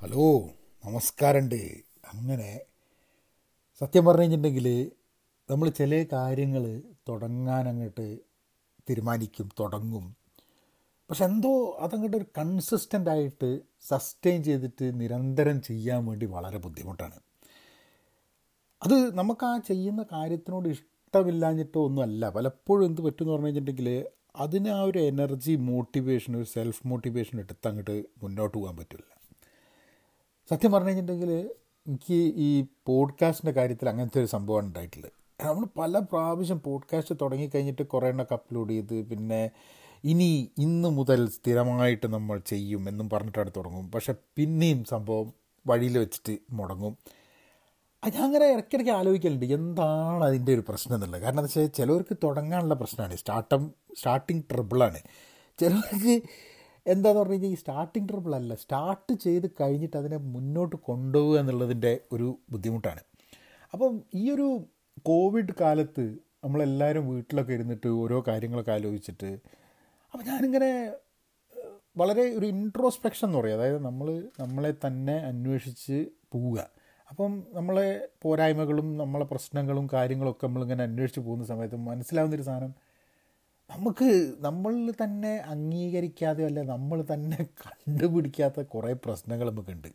Hello നമസ്കാരമുണ്ട് അങ്ങനെ സത്യം പറഞ്ഞു കഴിഞ്ഞിട്ടുണ്ടെങ്കിൽ നമ്മൾ ചില കാര്യങ്ങൾ തുടങ്ങാൻ അങ്ങോട്ട് തീരുമാനിക്കും തുടങ്ങും. പക്ഷെ എന്തോ അതങ്ങോട്ട് ഒരു കൺസിസ്റ്റന്റ് ആയിട്ട് സസ്റ്റെയിൻ ചെയ്തിട്ട് നിരന്തരം ചെയ്യാൻ വേണ്ടി വളരെ ബുദ്ധിമുട്ടാണ്. അത് നമുക്ക് ആ ചെയ്യുന്ന കാര്യത്തിനോട് ഇഷ്ടമില്ലാഞ്ഞിട്ടോ ഒന്നുമല്ല. പലപ്പോഴും എന്ത് പറ്റുമെന്ന് പറഞ്ഞു കഴിഞ്ഞിട്ടുണ്ടെങ്കിൽ അതിന് ആ ഒരു എനർജി മോട്ടിവേഷൻ ഒരു സെൽഫ് മോട്ടിവേഷൻ എടുത്ത് അങ്ങോട്ട് മുന്നോട്ട് പോകാൻ പറ്റില്ല. സത്യം പറഞ്ഞു കഴിഞ്ഞിട്ടുണ്ടെങ്കിൽ എനിക്ക് ഈ പോഡ്കാസ്റ്റിന്റെ കാര്യത്തിൽ അങ്ങനത്തെ ഒരു സംഭവമാണ് ഉണ്ടായിട്ടുള്ളത് നമ്മൾ പല പ്രാവശ്യം പോഡ്കാസ്റ്റ് തുടങ്ങിക്കഴിഞ്ഞിട്ട് കുറേ എണ്ണൊക്കെ അപ്ലോഡ് ചെയ്ത് പിന്നെ ഇനി ഇന്ന് മുതൽ സ്ഥിരമായിട്ട് നമ്മൾ ചെയ്യും എന്നും പറഞ്ഞിട്ടാണ് തുടങ്ങും. പക്ഷെ പിന്നെയും സംഭവം വഴിയിൽ വെച്ചിട്ട് മുടങ്ങും. ഞാൻ അങ്ങനെ ഇടയ്ക്കിടയ്ക്ക് ആലോചിക്കലുണ്ട്. എന്താണ് അതിന്റെ ഒരു പ്രശ്നം എന്നുള്ളത്? കാരണം എന്താ വെച്ചാൽ ചിലവർക്ക് തുടങ്ങാനുള്ള പ്രശ്നമാണ്. സ്റ്റാർട്ടം സ്റ്റാർട്ടിങ് ട്രിബിളാണ്. ചിലവർക്ക് എന്താന്ന് പറഞ്ഞു കഴിഞ്ഞാൽ ഈ സ്റ്റാർട്ടിങ് ട്രബിൾ അല്ല. സ്റ്റാർട്ട് ചെയ്ത് കഴിഞ്ഞിട്ട് അതിനെ മുന്നോട്ട് കൊണ്ടുപോകുക എന്നുള്ളതിന്റെ ഒരു ബുദ്ധിമുട്ടാണ്. അപ്പം ഈ ഒരു കോവിഡ് കാലത്ത് നമ്മളെല്ലാവരും വീട്ടിലൊക്കെ ഇരുന്നിട്ട് ഓരോ കാര്യങ്ങളൊക്കെ ആലോചിച്ചിട്ട് അപ്പം ഞാനിങ്ങനെ വളരെ ഒരു ഇൻട്രോസ്പെക്ഷൻ എന്ന് പറയും. അതായത് നമ്മൾ നമ്മളെ തന്നെ അന്വേഷിച്ച് പോവുക. അപ്പം നമ്മളെ പോരായ്മകളും നമ്മളെ പ്രശ്നങ്ങളും കാര്യങ്ങളൊക്കെ നമ്മളിങ്ങനെ അന്വേഷിച്ച് പോകുന്ന സമയത്ത് മനസ്സിലാവുന്നൊരു സാധനം നമുക്ക് നമ്മൾ തന്നെ അംഗീകരിക്കാതെ അല്ല നമ്മൾ തന്നെ കണ്ടുപിടിക്കാത്ത കുറേ പ്രശ്നങ്ങൾ നമുക്കുണ്ട്.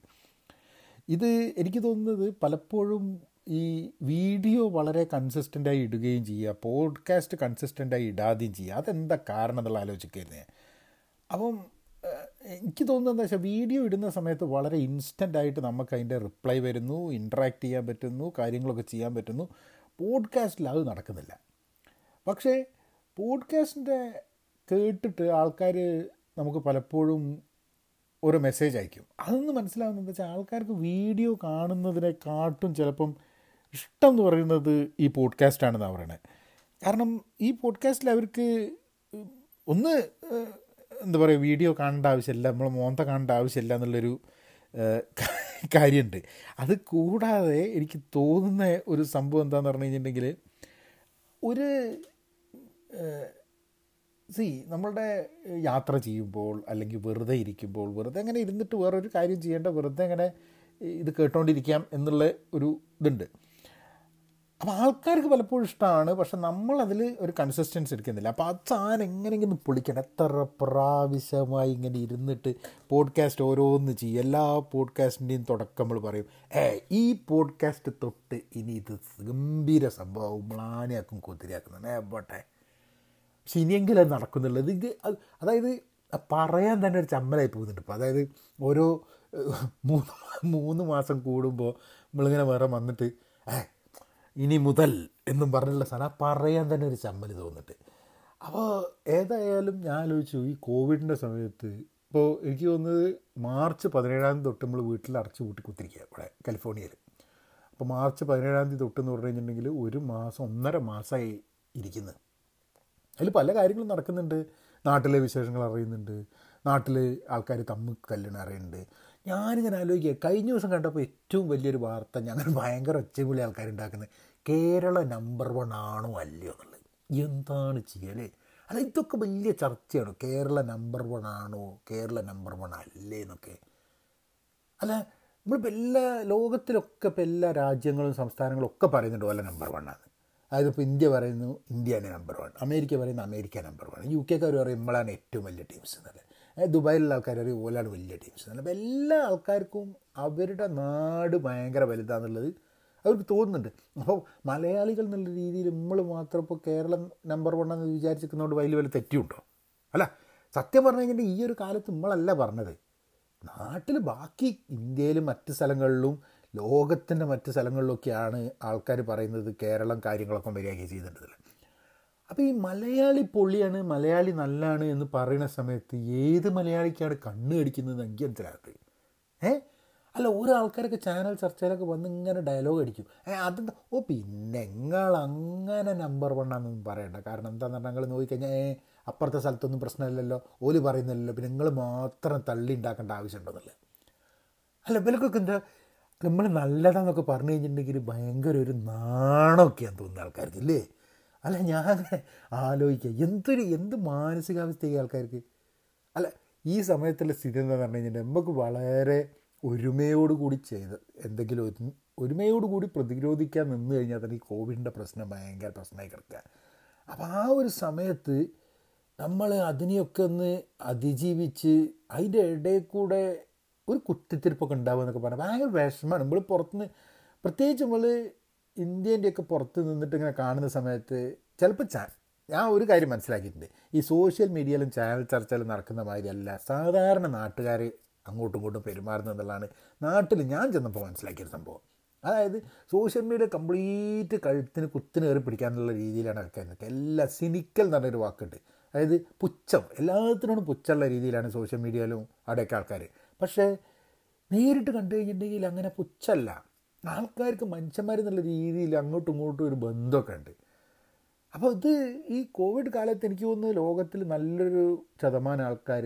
ഇത് എനിക്ക് തോന്നുന്നത് പലപ്പോഴും ഈ വീഡിയോ വളരെ കൺസിസ്റ്റന്റായി ഇടുകയും ചെയ്യുക പോഡ്കാസ്റ്റ് കൺസിസ്റ്റന്റായി ഇടാതെയും ചെയ്യുക അതെന്താ കാരണം എന്നുള്ള ആലോചിക്കുന്നത് അപ്പം എനിക്ക് തോന്നുന്നത് എന്താ വെച്ചാൽ വീഡിയോ ഇടുന്ന സമയത്ത് വളരെ ഇൻസ്റ്റന്റായിട്ട് നമുക്ക് അതിന്റെ റിപ്ലൈ വരുന്നു ഇൻട്രാക്ട് ചെയ്യാൻ പറ്റുന്നു കാര്യങ്ങളൊക്കെ ചെയ്യാൻ പറ്റുന്നു. പോഡ്കാസ്റ്റിൽ അത് നടക്കുന്നില്ല. പക്ഷേ പോഡ്കാസ്റ്റിന്റെ കേട്ടിട്ട് ആൾക്കാർ നമുക്ക് പലപ്പോഴും ഒരു മെസ്സേജ് അയക്കും. അതൊന്ന് മനസ്സിലാവുന്നത് വെച്ചാൽ ആൾക്കാർക്ക് വീഡിയോ കാണുന്നതിനെക്കാട്ടും ചിലപ്പം ഇഷ്ടം എന്ന് പറയുന്നത് ഈ പോഡ്കാസ്റ്റാണെന്നാണ് പറയണത് കാരണം ഈ പോഡ്കാസ്റ്റിൽ അവർക്ക് ഒന്ന് എന്താ പറയുക വീഡിയോ കാണേണ്ട ആവശ്യമില്ല നമ്മൾ മോന്ത കാണേണ്ട ആവശ്യമില്ല എന്നുള്ളൊരു കാര്യമുണ്ട്. അത് കൂടാതെ എനിക്ക് തോന്നുന്ന ഒരു സംഭവം എന്താണെന്ന് പറഞ്ഞു കഴിഞ്ഞിട്ടുണ്ടെങ്കിൽ ഒരു സി നമ്മളുടെ യാത്ര ചെയ്യുമ്പോൾ അല്ലെങ്കിൽ വെറുതെ ഇരിക്കുമ്പോൾ വെറുതെ അങ്ങനെ ഇരുന്നിട്ട് വേറൊരു കാര്യം ചെയ്യേണ്ട വെറുതെ അങ്ങനെ ഇത് കേട്ടോണ്ടിരിക്കാം എന്നുള്ള ഒരു ഇതുണ്ട്. അപ്പോൾ ആൾക്കാർക്ക് പലപ്പോഴും ഇഷ്ടമാണ് പക്ഷെ നമ്മളതിൽ ഒരു കൺസിസ്റ്റൻസ് എടുക്കുന്നില്ല. അപ്പോൾ ആ സാധനം എങ്ങനെയെങ്കിലും പൊളിക്കണം. എത്ര പ്രാവശ്യമായി ഇങ്ങനെ ഇരുന്നിട്ട് പോഡ്കാസ്റ്റ് ഓരോന്ന് ചെയ്യും. എല്ലാ പോഡ്കാസ്റ്റിന്റെയും തുടക്കം നമ്മൾ പറയും. ഏ ഈ പോഡ്കാസ്റ്റ് തൊട്ട് ഇനി ഇത് ഗംഭീര സംഭവം മ്ലാനിയാക്കും കുതിരയാക്കുന്നു ഏ പക്ഷെ അത് നടക്കുന്നുള്ളത് ഇത് അതായത് പറയാൻ തന്നെ ഒരു ചമ്മലായി പോകുന്നുണ്ട് ഇപ്പോൾ അതായത് ഓരോ മൂന്ന് മൂന്ന് മാസം കൂടുമ്പോൾ നമ്മളിങ്ങനെ വേറെ വന്നിട്ട് ഏ ഇനി മുതൽ എന്നും പറഞ്ഞിട്ടുള്ള സാധനം പറയാൻ തന്നെ ഒരു ചമ്മൽ തോന്നിട്ട് അപ്പോൾ ഏതായാലും ഞാൻ ആലോചിച്ചു ഈ കോവിഡിന്റെ സമയത്ത് ഇപ്പോൾ എനിക്ക് തോന്നുന്നത് മാർച്ച് പതിനേഴാം തീയതി തൊട്ട് നമ്മൾ വീട്ടിൽ അടച്ചു പൂട്ടി കുത്തിരിക്കുക ഇവിടെ കാലിഫോർണിയയിൽ അപ്പോൾ മാർച്ച് പതിനേഴാം തീയതി തൊട്ട് എന്ന് പറഞ്ഞു കഴിഞ്ഞിട്ടുണ്ടെങ്കിൽ ഒരു മാസം ഒന്നര മാസമായി ഇരിക്കുന്നത് അതിൽ പല കാര്യങ്ങളും നടക്കുന്നുണ്ട്. നാട്ടിലെ വിശേഷങ്ങൾ അറിയുന്നുണ്ട്. നാട്ടിൽ ആൾക്കാർ തമ്മിൽ കല്ലിന് അറിയുന്നുണ്ട്. ഞാനിങ്ങനെ ആലോചിക്കുക. കഴിഞ്ഞ ദിവസം കണ്ടപ്പോൾ ഏറ്റവും വലിയൊരു വാർത്ത ഞങ്ങൾ ഭയങ്കര ഒച്ചപൊളി ആൾക്കാരുണ്ടാക്കുന്നത് കേരള നമ്പർ വൺ ആണോ അല്ലയോ എന്നുള്ളത്. എന്താണ് ചെയ്യലേ അല്ല? ഇതൊക്കെ വലിയ ചർച്ചയാണ്? കേരള നമ്പർ വൺ ആണോ? കേരള നമ്പർ വൺ അല്ലേ എന്നൊക്കെ. അല്ല നമ്മളിപ്പോൾ എല്ലാ ലോകത്തിലൊക്കെ ഇപ്പോൾ എല്ലാ രാജ്യങ്ങളും സംസ്ഥാനങ്ങളും ഒക്കെ പറയുന്നുണ്ട് ഓല നമ്പർ വൺ ആണ് അതായത് ഇപ്പോൾ ഇന്ത്യ പറയുന്നു ഇന്ത്യ ഇന്ത്യയാണ് നമ്പർ വൺ അമേരിക്ക പറയുന്നു അമേരിക്ക നമ്പർ വൺ യു കെക്കാർ പറയും നമ്മളാണ് ഏറ്റവും വലിയ ടീംസ് എന്നല്ലേ ദുബായിലുള്ള ആൾക്കാർ പറയും ഓലാണ് വലിയ ടീംസ് എന്നല്ല അപ്പോൾ എല്ലാ ആൾക്കാർക്കും അവരുടെ നാട് ഭയങ്കര വലുതാണെന്നുള്ളത് അവർക്ക് തോന്നുന്നുണ്ട്. അപ്പോൾ മലയാളികൾ എന്നുള്ള രീതിയിൽ നമ്മൾ മാത്രം ഇപ്പോൾ കേരളം നമ്പർ വൺ എന്ന് വിചാരിച്ചിരിക്കുന്നതുകൊണ്ട് വലിയ വലിയ തെറ്റിയുണ്ടോ അല്ല സത്യം പറഞ്ഞു കഴിഞ്ഞാൽ ഈ ഒരു കാലത്ത് നമ്മളല്ല പറഞ്ഞത്. നാട്ടിൽ ബാക്കി ഇന്ത്യയിലും മറ്റ് സ്ഥലങ്ങളിലും ലോകത്തിന്റെ മറ്റ് സ്ഥലങ്ങളിലൊക്കെയാണ് ആൾക്കാർ പറയുന്നത് കേരളം കാര്യങ്ങളൊക്കെ മര്യാദ ചെയ്തിട്ടുള്ളത് അപ്പോൾ ഈ മലയാളി പൊള്ളിയാണ് മലയാളി നല്ലാണ് എന്ന് പറയുന്ന സമയത്ത് ഏത് മലയാളിക്കാണ് കണ്ണ് കടിക്കുന്നത് എനിക്ക് മനസ്സിലാകത്ത് ഏ? അല്ല ഓരോ ആൾക്കാരൊക്കെ ചാനൽ ചർച്ചയിലൊക്കെ വന്ന് ഇങ്ങനെ ഡയലോഗ് അടിക്കും. ഏ അതെന്താ? ഓ പിന്നെ നിങ്ങൾ അങ്ങനെ നമ്പർ വണ്ണാന്നൊന്നും പറയണ്ട. കാരണം എന്താണെന്ന് പറഞ്ഞാൽ നിങ്ങൾ നോക്കിക്കഴിഞ്ഞാൽ ഏ അപ്പുറത്തെ സ്ഥലത്തൊന്നും പ്രശ്നമില്ലല്ലോ. ഓൽ പറയുന്നില്ലല്ലോ. പിന്നെ നിങ്ങൾ മാത്രം തള്ളി ഉണ്ടാക്കേണ്ട ആവശ്യമുണ്ടെന്നല്ലേ അല്ല ഇവലക്കൊക്കെ എന്താ? നമ്മൾ നല്ലതാന്നൊക്കെ പറഞ്ഞു കഴിഞ്ഞിട്ടുണ്ടെങ്കിൽ ഭയങ്കര ഒരു നാണമൊക്കെയാണ് തോന്നുന്ന ആൾക്കാർക്ക് ഇല്ലേ അല്ല ഞാൻ ആലോചിക്കുക എന്തൊരു എന്ത് മാനസികാവസ്ഥയായി ആൾക്കാർക്ക്? അല്ല ഈ സമയത്തുള്ള സ്ഥിതി എന്താണെന്ന് പറഞ്ഞു കഴിഞ്ഞാൽ നമുക്ക് വളരെ ഒരുമയോടുകൂടി ചെയ്ത് എന്തെങ്കിലും ഒരു ഒരുമയോടുകൂടി പ്രതിരോധിക്കാൻ നിന്ന് കഴിഞ്ഞാൽ തന്നെ ഈ കോവിഡിന്റെ പ്രശ്നം ഭയങ്കര പ്രശ്നമായി കിടക്കുക. അപ്പോൾ ആ ഒരു സമയത്ത് നമ്മൾ അതിനെയൊക്കെ ഒന്ന് അതിജീവിച്ച് അതിന്റെ ഇടയിൽ കൂടെ ഒരു കുത്തിത്തിരിപ്പൊക്കെ ഉണ്ടാവുക എന്നൊക്കെ പറഞ്ഞാൽ ഭയങ്കര വിഷമമാണ്. നമ്മൾ പുറത്തുനിന്ന് പ്രത്യേകിച്ച് നമ്മൾ ഇന്ത്യന്റെയൊക്കെ പുറത്ത് നിന്നിട്ട് ഇങ്ങനെ കാണുന്ന സമയത്ത് ചിലപ്പോൾ ചാൻ ഞാൻ ഒരു കാര്യം മനസ്സിലാക്കിയിട്ടുണ്ട്. ഈ സോഷ്യൽ മീഡിയയിലും ചാനൽ ചർച്ചയിലും നടക്കുന്ന മാതിരിയല്ല. സാധാരണ നാട്ടുകാർ അങ്ങോട്ടും ഇങ്ങോട്ടും പെരുമാറുന്നത് എന്നുള്ളതാണ് നാട്ടിൽ ഞാൻ ചെന്നപ്പോൾ മനസ്സിലാക്കിയൊരു സംഭവം. അതായത് സോഷ്യൽ മീഡിയ കംപ്ലീറ്റ് കഴുത്തിന് കുത്തിന് കയറി പിടിക്കാനുള്ള രീതിയിലാണ് ആൾക്കാർ നിൽക്കുക എല്ലാ സിനിക്കൽ എന്ന് പറഞ്ഞൊരു വാക്കുണ്ട്. അതായത് പുച്ഛം. എല്ലാത്തിനോടും പുച്ഛമുള്ള രീതിയിലാണ് സോഷ്യൽ മീഡിയയിലും അവിടെയൊക്കെ ആൾക്കാർ പക്ഷേ നേരിട്ട് കണ്ടു കഴിഞ്ഞിട്ടുണ്ടെങ്കിൽ അങ്ങനെ പുച്ഛല്ല. ആൾക്കാർക്ക് മനുഷ്യന്മാരെന്നുള്ള രീതിയിൽ അങ്ങോട്ടും ഇങ്ങോട്ടും ഒരു ബന്ധമൊക്കെ ഉണ്ട്. അപ്പോൾ ഇത് ഈ കോവിഡ് കാലത്ത് എനിക്ക് തോന്നുന്നു ലോകത്തിൽ നല്ലൊരു ശതമാനം ആൾക്കാർ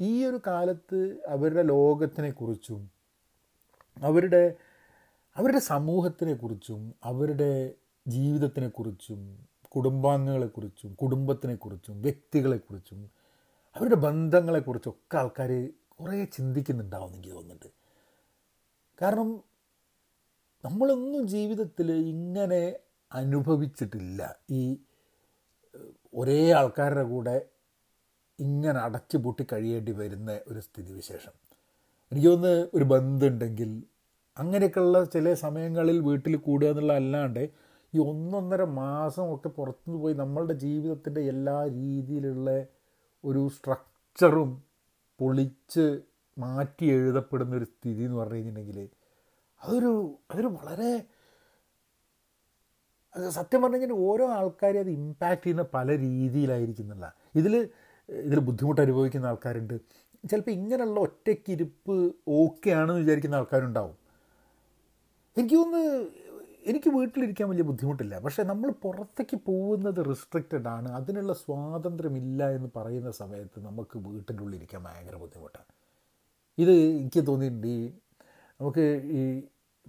ഈ ഒരു കാലത്ത് അവരുടെ ലോകത്തിനെ കുറിച്ചും അവരുടെ അവരുടെ സമൂഹത്തിനെക്കുറിച്ചും അവരുടെ ജീവിതത്തിനെക്കുറിച്ചും കുടുംബാംഗങ്ങളെക്കുറിച്ചും കുടുംബത്തിനെക്കുറിച്ചും വ്യക്തികളെക്കുറിച്ചും അവരുടെ ബന്ധങ്ങളെക്കുറിച്ചൊക്കെ ആൾക്കാർ കുറേ ചിന്തിക്കുന്നുണ്ടാവും എനിക്ക് തോന്നുന്നുണ്ട്. കാരണം നമ്മളൊന്നും ജീവിതത്തിൽ ഇങ്ങനെ അനുഭവിച്ചിട്ടില്ല. ഈ ഒരേ ആൾക്കാരുടെ കൂടെ ഇങ്ങനെ അടച്ചു പൂട്ടി കഴിയേണ്ടി വരുന്ന ഒരു സ്ഥിതിവിശേഷം. എനിക്ക് തോന്നുന്നു ഒരു ബന്ധമുണ്ടെങ്കിൽ അങ്ങനെയൊക്കെയുള്ള ചില സമയങ്ങളിൽ വീട്ടിൽ കൂടുക എന്നുള്ള അല്ലാണ്ട് ഈ ഒന്നൊന്നര മാസമൊക്കെ പുറത്തുനിന്ന് പോയി നമ്മളുടെ ജീവിതത്തിന്റെ എല്ലാ രീതിയിലുള്ള ഒരു സ്ട്രക്ചറും പൊളിച്ച് മാറ്റി എഴുതപ്പെടുന്ന ഒരു സ്ഥിതി എന്ന് പറഞ്ഞു കഴിഞ്ഞിട്ടുണ്ടെങ്കിൽ അതൊരു അതൊരു വളരെ സത്യം പറഞ്ഞു കഴിഞ്ഞാൽ ഓരോ ആൾക്കാരെ അത് ഇമ്പാക്റ്റ് ചെയ്യുന്ന പല രീതിയിലായിരിക്കുന്നില്ല ഇതിൽ ഇതിൽ ബുദ്ധിമുട്ട് അനുഭവിക്കുന്ന ആൾക്കാരുണ്ട്. ചിലപ്പോൾ ഇങ്ങനെയുള്ള ഒറ്റയ്ക്കിരിപ്പ് ഓക്കെ ആണെന്ന് വിചാരിക്കുന്ന ആൾക്കാരുണ്ടാവും. എനിക്ക് എനിക്ക് വീട്ടിലിരിക്കാൻ വലിയ ബുദ്ധിമുട്ടില്ല. പക്ഷേ നമ്മൾ പുറത്തേക്ക് പോകുന്നത് റിസ്ട്രിക്റ്റഡ് ആണ്. അതിനുള്ള സ്വാതന്ത്ര്യമില്ല എന്ന് പറയുന്ന സമയത്ത് നമുക്ക് വീട്ടിന്റെ ഉള്ളിൽ ഇരിക്കാൻ ഭയങ്കര ബുദ്ധിമുട്ടാണ് ഇത് എനിക്ക് തോന്നിയിട്ടുണ്ട് ഈ നമുക്ക് ഈ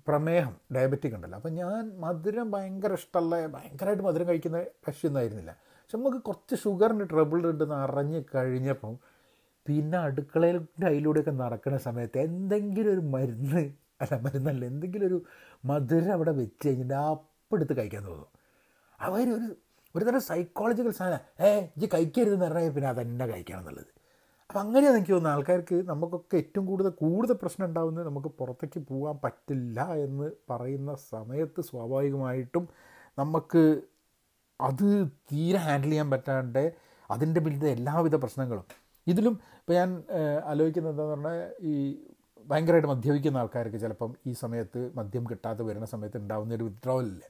പ്രമേഹം ഡയബറ്റിക് ഉണ്ടല്ലോ. അപ്പം ഞാൻ മധുരം ഭയങ്കര ഇഷ്ടമുള്ള ഭയങ്കരമായിട്ട് മധുരം കഴിക്കുന്ന കക്ഷിയൊന്നായിരുന്നില്ല പക്ഷെ നമുക്ക് കുറച്ച് ഷുഗറിന്റെ ട്രബിൾ ഉണ്ടെന്ന് അറിഞ്ഞ് കഴിഞ്ഞപ്പം പിന്നെ അടുക്കളയിന്റെ അതിലൂടെയൊക്കെ നടക്കുന്ന സമയത്ത് എന്തെങ്കിലും ഒരു മരുന്ന് അല്ല മരുന്നല്ല എന്തെങ്കിലും ഒരു മധുരം അവിടെ വെച്ച് കഴിഞ്ഞിട്ട് അപ്പം എടുത്ത് കഴിക്കാൻ തോന്നും. അവർ ഒരു ഒരു തരം സൈക്കോളജിക്കൽ സാധനം. ഏ ഇത് കഴിക്കരുതെന്ന് പറഞ്ഞാൽ പിന്നെ അതെന്നെ കഴിക്കണം എന്നുള്ളത്. അപ്പം അങ്ങനെയാണ് എനിക്ക് തോന്നുന്നത്. ആൾക്കാർക്ക് നമുക്കൊക്കെ ഏറ്റവും കൂടുതൽ കൂടുതൽ പ്രശ്നം ഉണ്ടാകുന്നത് നമുക്ക് പുറത്തേക്ക് പോകാൻ പറ്റില്ല എന്ന് പറയുന്ന സമയത്ത് സ്വാഭാവികമായിട്ടും നമുക്ക് അത് തീരെ ഹാൻഡിൽ ചെയ്യാൻ പറ്റാണ്ട് അതിന്റെ പിന്നിലെ എല്ലാവിധ പ്രശ്നങ്ങളും. ഇതിലും ഇപ്പോൾ ഞാൻ ആലോചിക്കുന്നത് എന്താണെന്ന് പറഞ്ഞാൽ ഈ ഭയങ്കരമായിട്ട് മദ്യപിക്കുന്ന ആൾക്കാർക്ക് ചിലപ്പം ഈ സമയത്ത് മദ്യം കിട്ടാതെ വരുന്ന സമയത്ത് ഉണ്ടാകുന്ന ഒരു വിത്ഡ്രോവലില്ലേ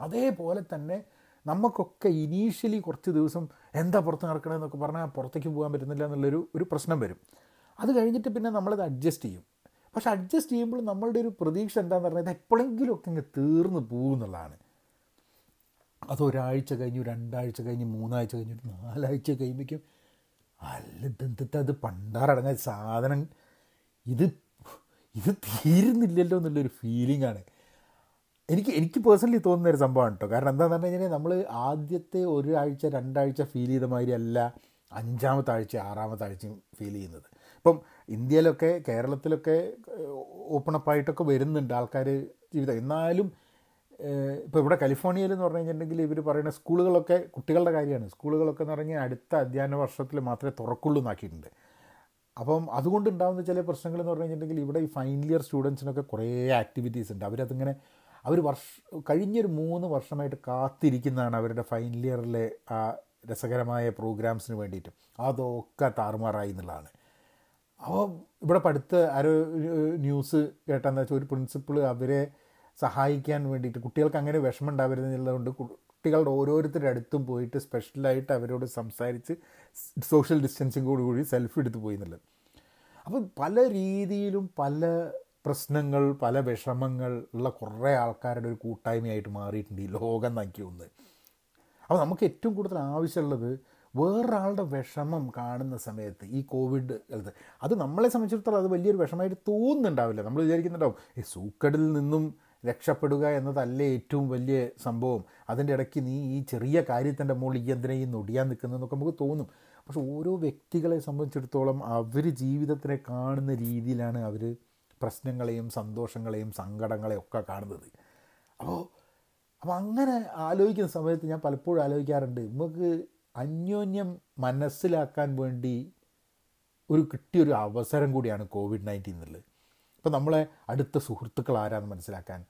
അതേപോലെ തന്നെ നമുക്കൊക്കെ ഇനീഷ്യലി കുറച്ച് ദിവസം എന്താ പുറത്ത് നടക്കണമെന്നൊക്കെ പറഞ്ഞാൽ പുറത്തേക്ക് പോകാൻ പറ്റുന്നില്ല എന്നുള്ളൊരു ഒരു പ്രശ്നം വരും. അത് കഴിഞ്ഞിട്ട് പിന്നെ നമ്മളത് അഡ്ജസ്റ്റ് ചെയ്യും. പക്ഷെ അഡ്ജസ്റ്റ് ചെയ്യുമ്പോൾ നമ്മളുടെ ഒരു പ്രതീക്ഷ എന്താണെന്ന് പറഞ്ഞാൽ ഇത് എപ്പോഴെങ്കിലുമൊക്കെ ഇങ്ങ് തീർന്നു പോകും എന്നുള്ളതാണ്. അത് ഒരാഴ്ച കഴിഞ്ഞു രണ്ടാഴ്ച കഴിഞ്ഞ് മൂന്നാഴ്ച കഴിഞ്ഞു നാലാഴ്ച കഴിയുമ്പോഴേക്കും അല്ല ഇതെന്തിട്ട് അത് പണ്ടാറടങ്ങാൻ സാധനം. ഇത് ഇത് തീരുന്നില്ലല്ലോ എന്നുള്ളൊരു ഫീലിംഗ് ആണ്. എനിക്ക് എനിക്ക് പേഴ്സണലി തോന്നുന്ന ഒരു സംഭവമാണ് കേട്ടോ കാരണം എന്താണെന്ന് പറഞ്ഞു കഴിഞ്ഞാൽ നമ്മൾ ആദ്യത്തെ ഒരാഴ്ച രണ്ടാഴ്ച ഫീൽ ചെയ്ത മാതിരി അല്ല അഞ്ചാമത്തെ ആഴ്ച ആറാമത്തെ ആഴ്ചയും ഫീൽ ചെയ്യുന്നത്. ഇപ്പം ഇന്ത്യയിലൊക്കെ കേരളത്തിലൊക്കെ ഓപ്പൺ അപ്പായിട്ടൊക്കെ വരുന്നുണ്ട് ആൾക്കാർ ജീവിതം. എന്നാലും ഇപ്പോൾ ഇവിടെ കാലിഫോർണിയയിൽ എന്ന് പറഞ്ഞു കഴിഞ്ഞിട്ടുണ്ടെങ്കിൽ ഇവർ പറയുന്ന സ്കൂളുകളൊക്കെ കുട്ടികളുടെ കാര്യമാണ്. സ്കൂളുകളൊക്കെ എന്ന് പറഞ്ഞാൽ അടുത്ത അധ്യയന വർഷത്തിൽ മാത്രമേ തുറക്കുള്ളൂ എന്നാക്കിയിട്ടുണ്ട്. അപ്പം അതുകൊണ്ട് അതുകൊണ്ടുണ്ടാകുന്ന ചില പ്രശ്നങ്ങൾ എന്ന് പറഞ്ഞു കഴിഞ്ഞിട്ടുണ്ടെങ്കിൽ ഇവിടെ ഈ ഫൈനൽ ഇയർ സ്റ്റുഡൻസിനൊക്കെ കുറേ ആക്ടിവിറ്റീസ് ഉണ്ട്. അവരതിങ്ങനെ അവർ വർഷ കഴിഞ്ഞൊരു മൂന്ന് വർഷമായിട്ട് കാത്തിരിക്കുന്നതാണ് അവരുടെ ഫൈനൽ ഇയറിലെ ആ രസകരമായ പ്രോഗ്രാംസിന് വേണ്ടിയിട്ട്. അതൊക്കെ താറുമാറായി എന്നുള്ളതാണ്. അപ്പോൾ ഇവിടെ പഠിത്ത ആരോ ന്യൂസ് കേട്ടെന്ന് വെച്ചാൽ ഒരു പ്രിൻസിപ്പിൾ അവരെ സഹായിക്കാൻ വേണ്ടിയിട്ട് കുട്ടികൾക്ക് അങ്ങനെ വിഷമം ഉണ്ടാവരുതെന്നുള്ളതുകൊണ്ട് കുട്ടികളുടെ ഓരോരുത്തരുടെ അടുത്തും പോയിട്ട് സ്പെഷ്യലായിട്ട് അവരോട് സംസാരിച്ച് സോഷ്യൽ ഡിസ്റ്റൻസിങ്ങോട് കൂടി സെൽഫി എടുത്ത് പോയി എന്നുള്ളത്. അപ്പം പല രീതിയിലും പല പ്രശ്നങ്ങൾ പല വിഷമങ്ങൾ ഉള്ള കുറേ ആൾക്കാരുടെ ഒരു കൂട്ടായ്മയായിട്ട് മാറിയിട്ടുണ്ട് ഈ ലോകം നക്കി ഒന്ന്. അപ്പോൾ നമുക്ക് ഏറ്റവും കൂടുതൽ ആവശ്യമുള്ളത് വേറൊരാളുടെ വിഷമം കാണുന്ന സമയത്ത് ഈ കോവിഡ് കാലത്ത് അത് നമ്മളെ സംബന്ധിച്ചിടത്തോളം അത് വലിയൊരു വിഷമമായിട്ട് തോന്നുന്നുണ്ടാവില്ല. നമ്മൾ വിചാരിക്കുന്നുണ്ടാവും ഈ സൂക്കടിൽ നിന്നും രക്ഷപ്പെടുക എന്നതല്ലേ ഏറ്റവും വലിയ സംഭവം. അതിന്റെ ഇടയ്ക്ക് നീ ഈ ചെറിയ കാര്യത്തിന്റെ മുകളിൽ എന്തിനാ ഈ നൊടിയാൻ നിൽക്കുന്നതെന്നൊക്കെ നമുക്ക് തോന്നും. പക്ഷെ ഓരോ വ്യക്തികളെ സംബന്ധിച്ചിടത്തോളം അവർ ജീവിതത്തിനെ കാണുന്ന രീതിയിലാണ് അവർ പ്രശ്നങ്ങളെയും സന്തോഷങ്ങളെയും സങ്കടങ്ങളെയും ഒക്കെ കാണുന്നത്. അപ്പോൾ അപ്പോൾ അങ്ങനെ ആലോചിക്കുന്ന സമയത്ത് ഞാൻ പലപ്പോഴും ആലോചിക്കാറുണ്ട് നമുക്ക് അന്യോന്യം മനസ്സിലാക്കാൻ വേണ്ടി ഒരു കിട്ടിയൊരു അവസരം കൂടിയാണ് കോവിഡ് നയന്റീൻ എന്നുള്ളത്. ഇപ്പോൾ നമ്മളെ അടുത്ത സുഹൃത്തുക്കൾ ആരാന്ന് മനസ്സിലാക്കാൻ?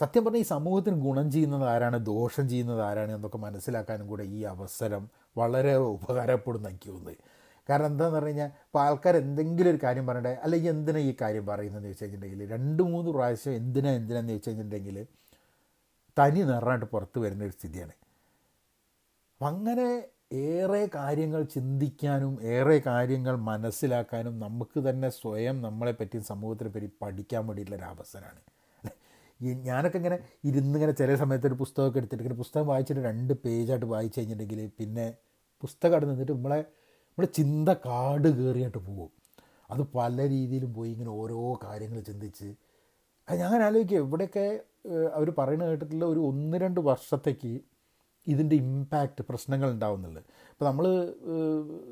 സത്യം പറഞ്ഞാൽ ഈ സമൂഹത്തിന് ഗുണം ചെയ്യുന്നത് ആരാണ്? ദോഷം ചെയ്യുന്നത് ആരാണ് എന്നൊക്കെ മനസ്സിലാക്കാനും കൂടെ ഈ അവസരം വളരെ ഉപകാരപ്പെടുന്ന എനിക്ക് തോന്നുന്നത് കാരണം എന്താണെന്ന് പറഞ്ഞു കഴിഞ്ഞാൽ ഇപ്പോൾ ആൾക്കാർ എന്തെങ്കിലും ഒരു കാര്യം പറയണ്ടേ? അല്ലെങ്കിൽ എന്തിനാ ഈ കാര്യം പറയുന്നതെന്ന് ചോദിച്ചു കഴിഞ്ഞിട്ടുണ്ടെങ്കിൽ രണ്ട് മൂന്ന് പ്രാവശ്യം എന്തിനാ എന്തിനാന്ന് ചോദിച്ചു കഴിഞ്ഞിട്ടുണ്ടെങ്കിൽ തനി നിറഞ്ഞിട്ട് പുറത്ത് വരുന്ന ഒരു സ്ഥിതിയാണ്. അപ്പം അങ്ങനെ ഏറെ കാര്യങ്ങൾ ചിന്തിക്കാനും ഏറെ കാര്യങ്ങൾ മനസ്സിലാക്കാനും നമുക്ക് തന്നെ സ്വയം നമ്മളെ പറ്റി സമൂഹത്തിനെ പറ്റി പഠിക്കാൻ വേണ്ടിയിട്ടുള്ള അവസരമാണ്. ഞാനൊക്കെ ഇങ്ങനെ ഇരുന്നിങ്ങനെ ചില സമയത്ത് ഒരു പുസ്തകമൊക്കെ എടുത്തിട്ട് ഇങ്ങനെ പുസ്തകം വായിച്ചിട്ട് രണ്ട് പേജായിട്ട് വായിച്ചു കഴിഞ്ഞിട്ടുണ്ടെങ്കിൽ പിന്നെ പുസ്തകം അവിടെ നിന്നിട്ട് നമ്മളെ നമ്മുടെ ചിന്ത കാട് കയറിയായിട്ട് പോകും. അത് പല രീതിയിലും പോയി ഇങ്ങനെ ഓരോ കാര്യങ്ങൾ ചിന്തിച്ച്. ഞാൻ ആലോചിക്കുക. ഇവിടെയൊക്കെ അവർ പറയുന്നത് കേട്ടിട്ടുള്ള ഒരു ഒന്ന് രണ്ട് വർഷത്തേക്ക് ഇതിന്റെ ഇമ്പാക്റ്റ് പ്രശ്നങ്ങൾ ഉണ്ടാവുന്നുള്ളത് ഇപ്പോൾ നമ്മൾ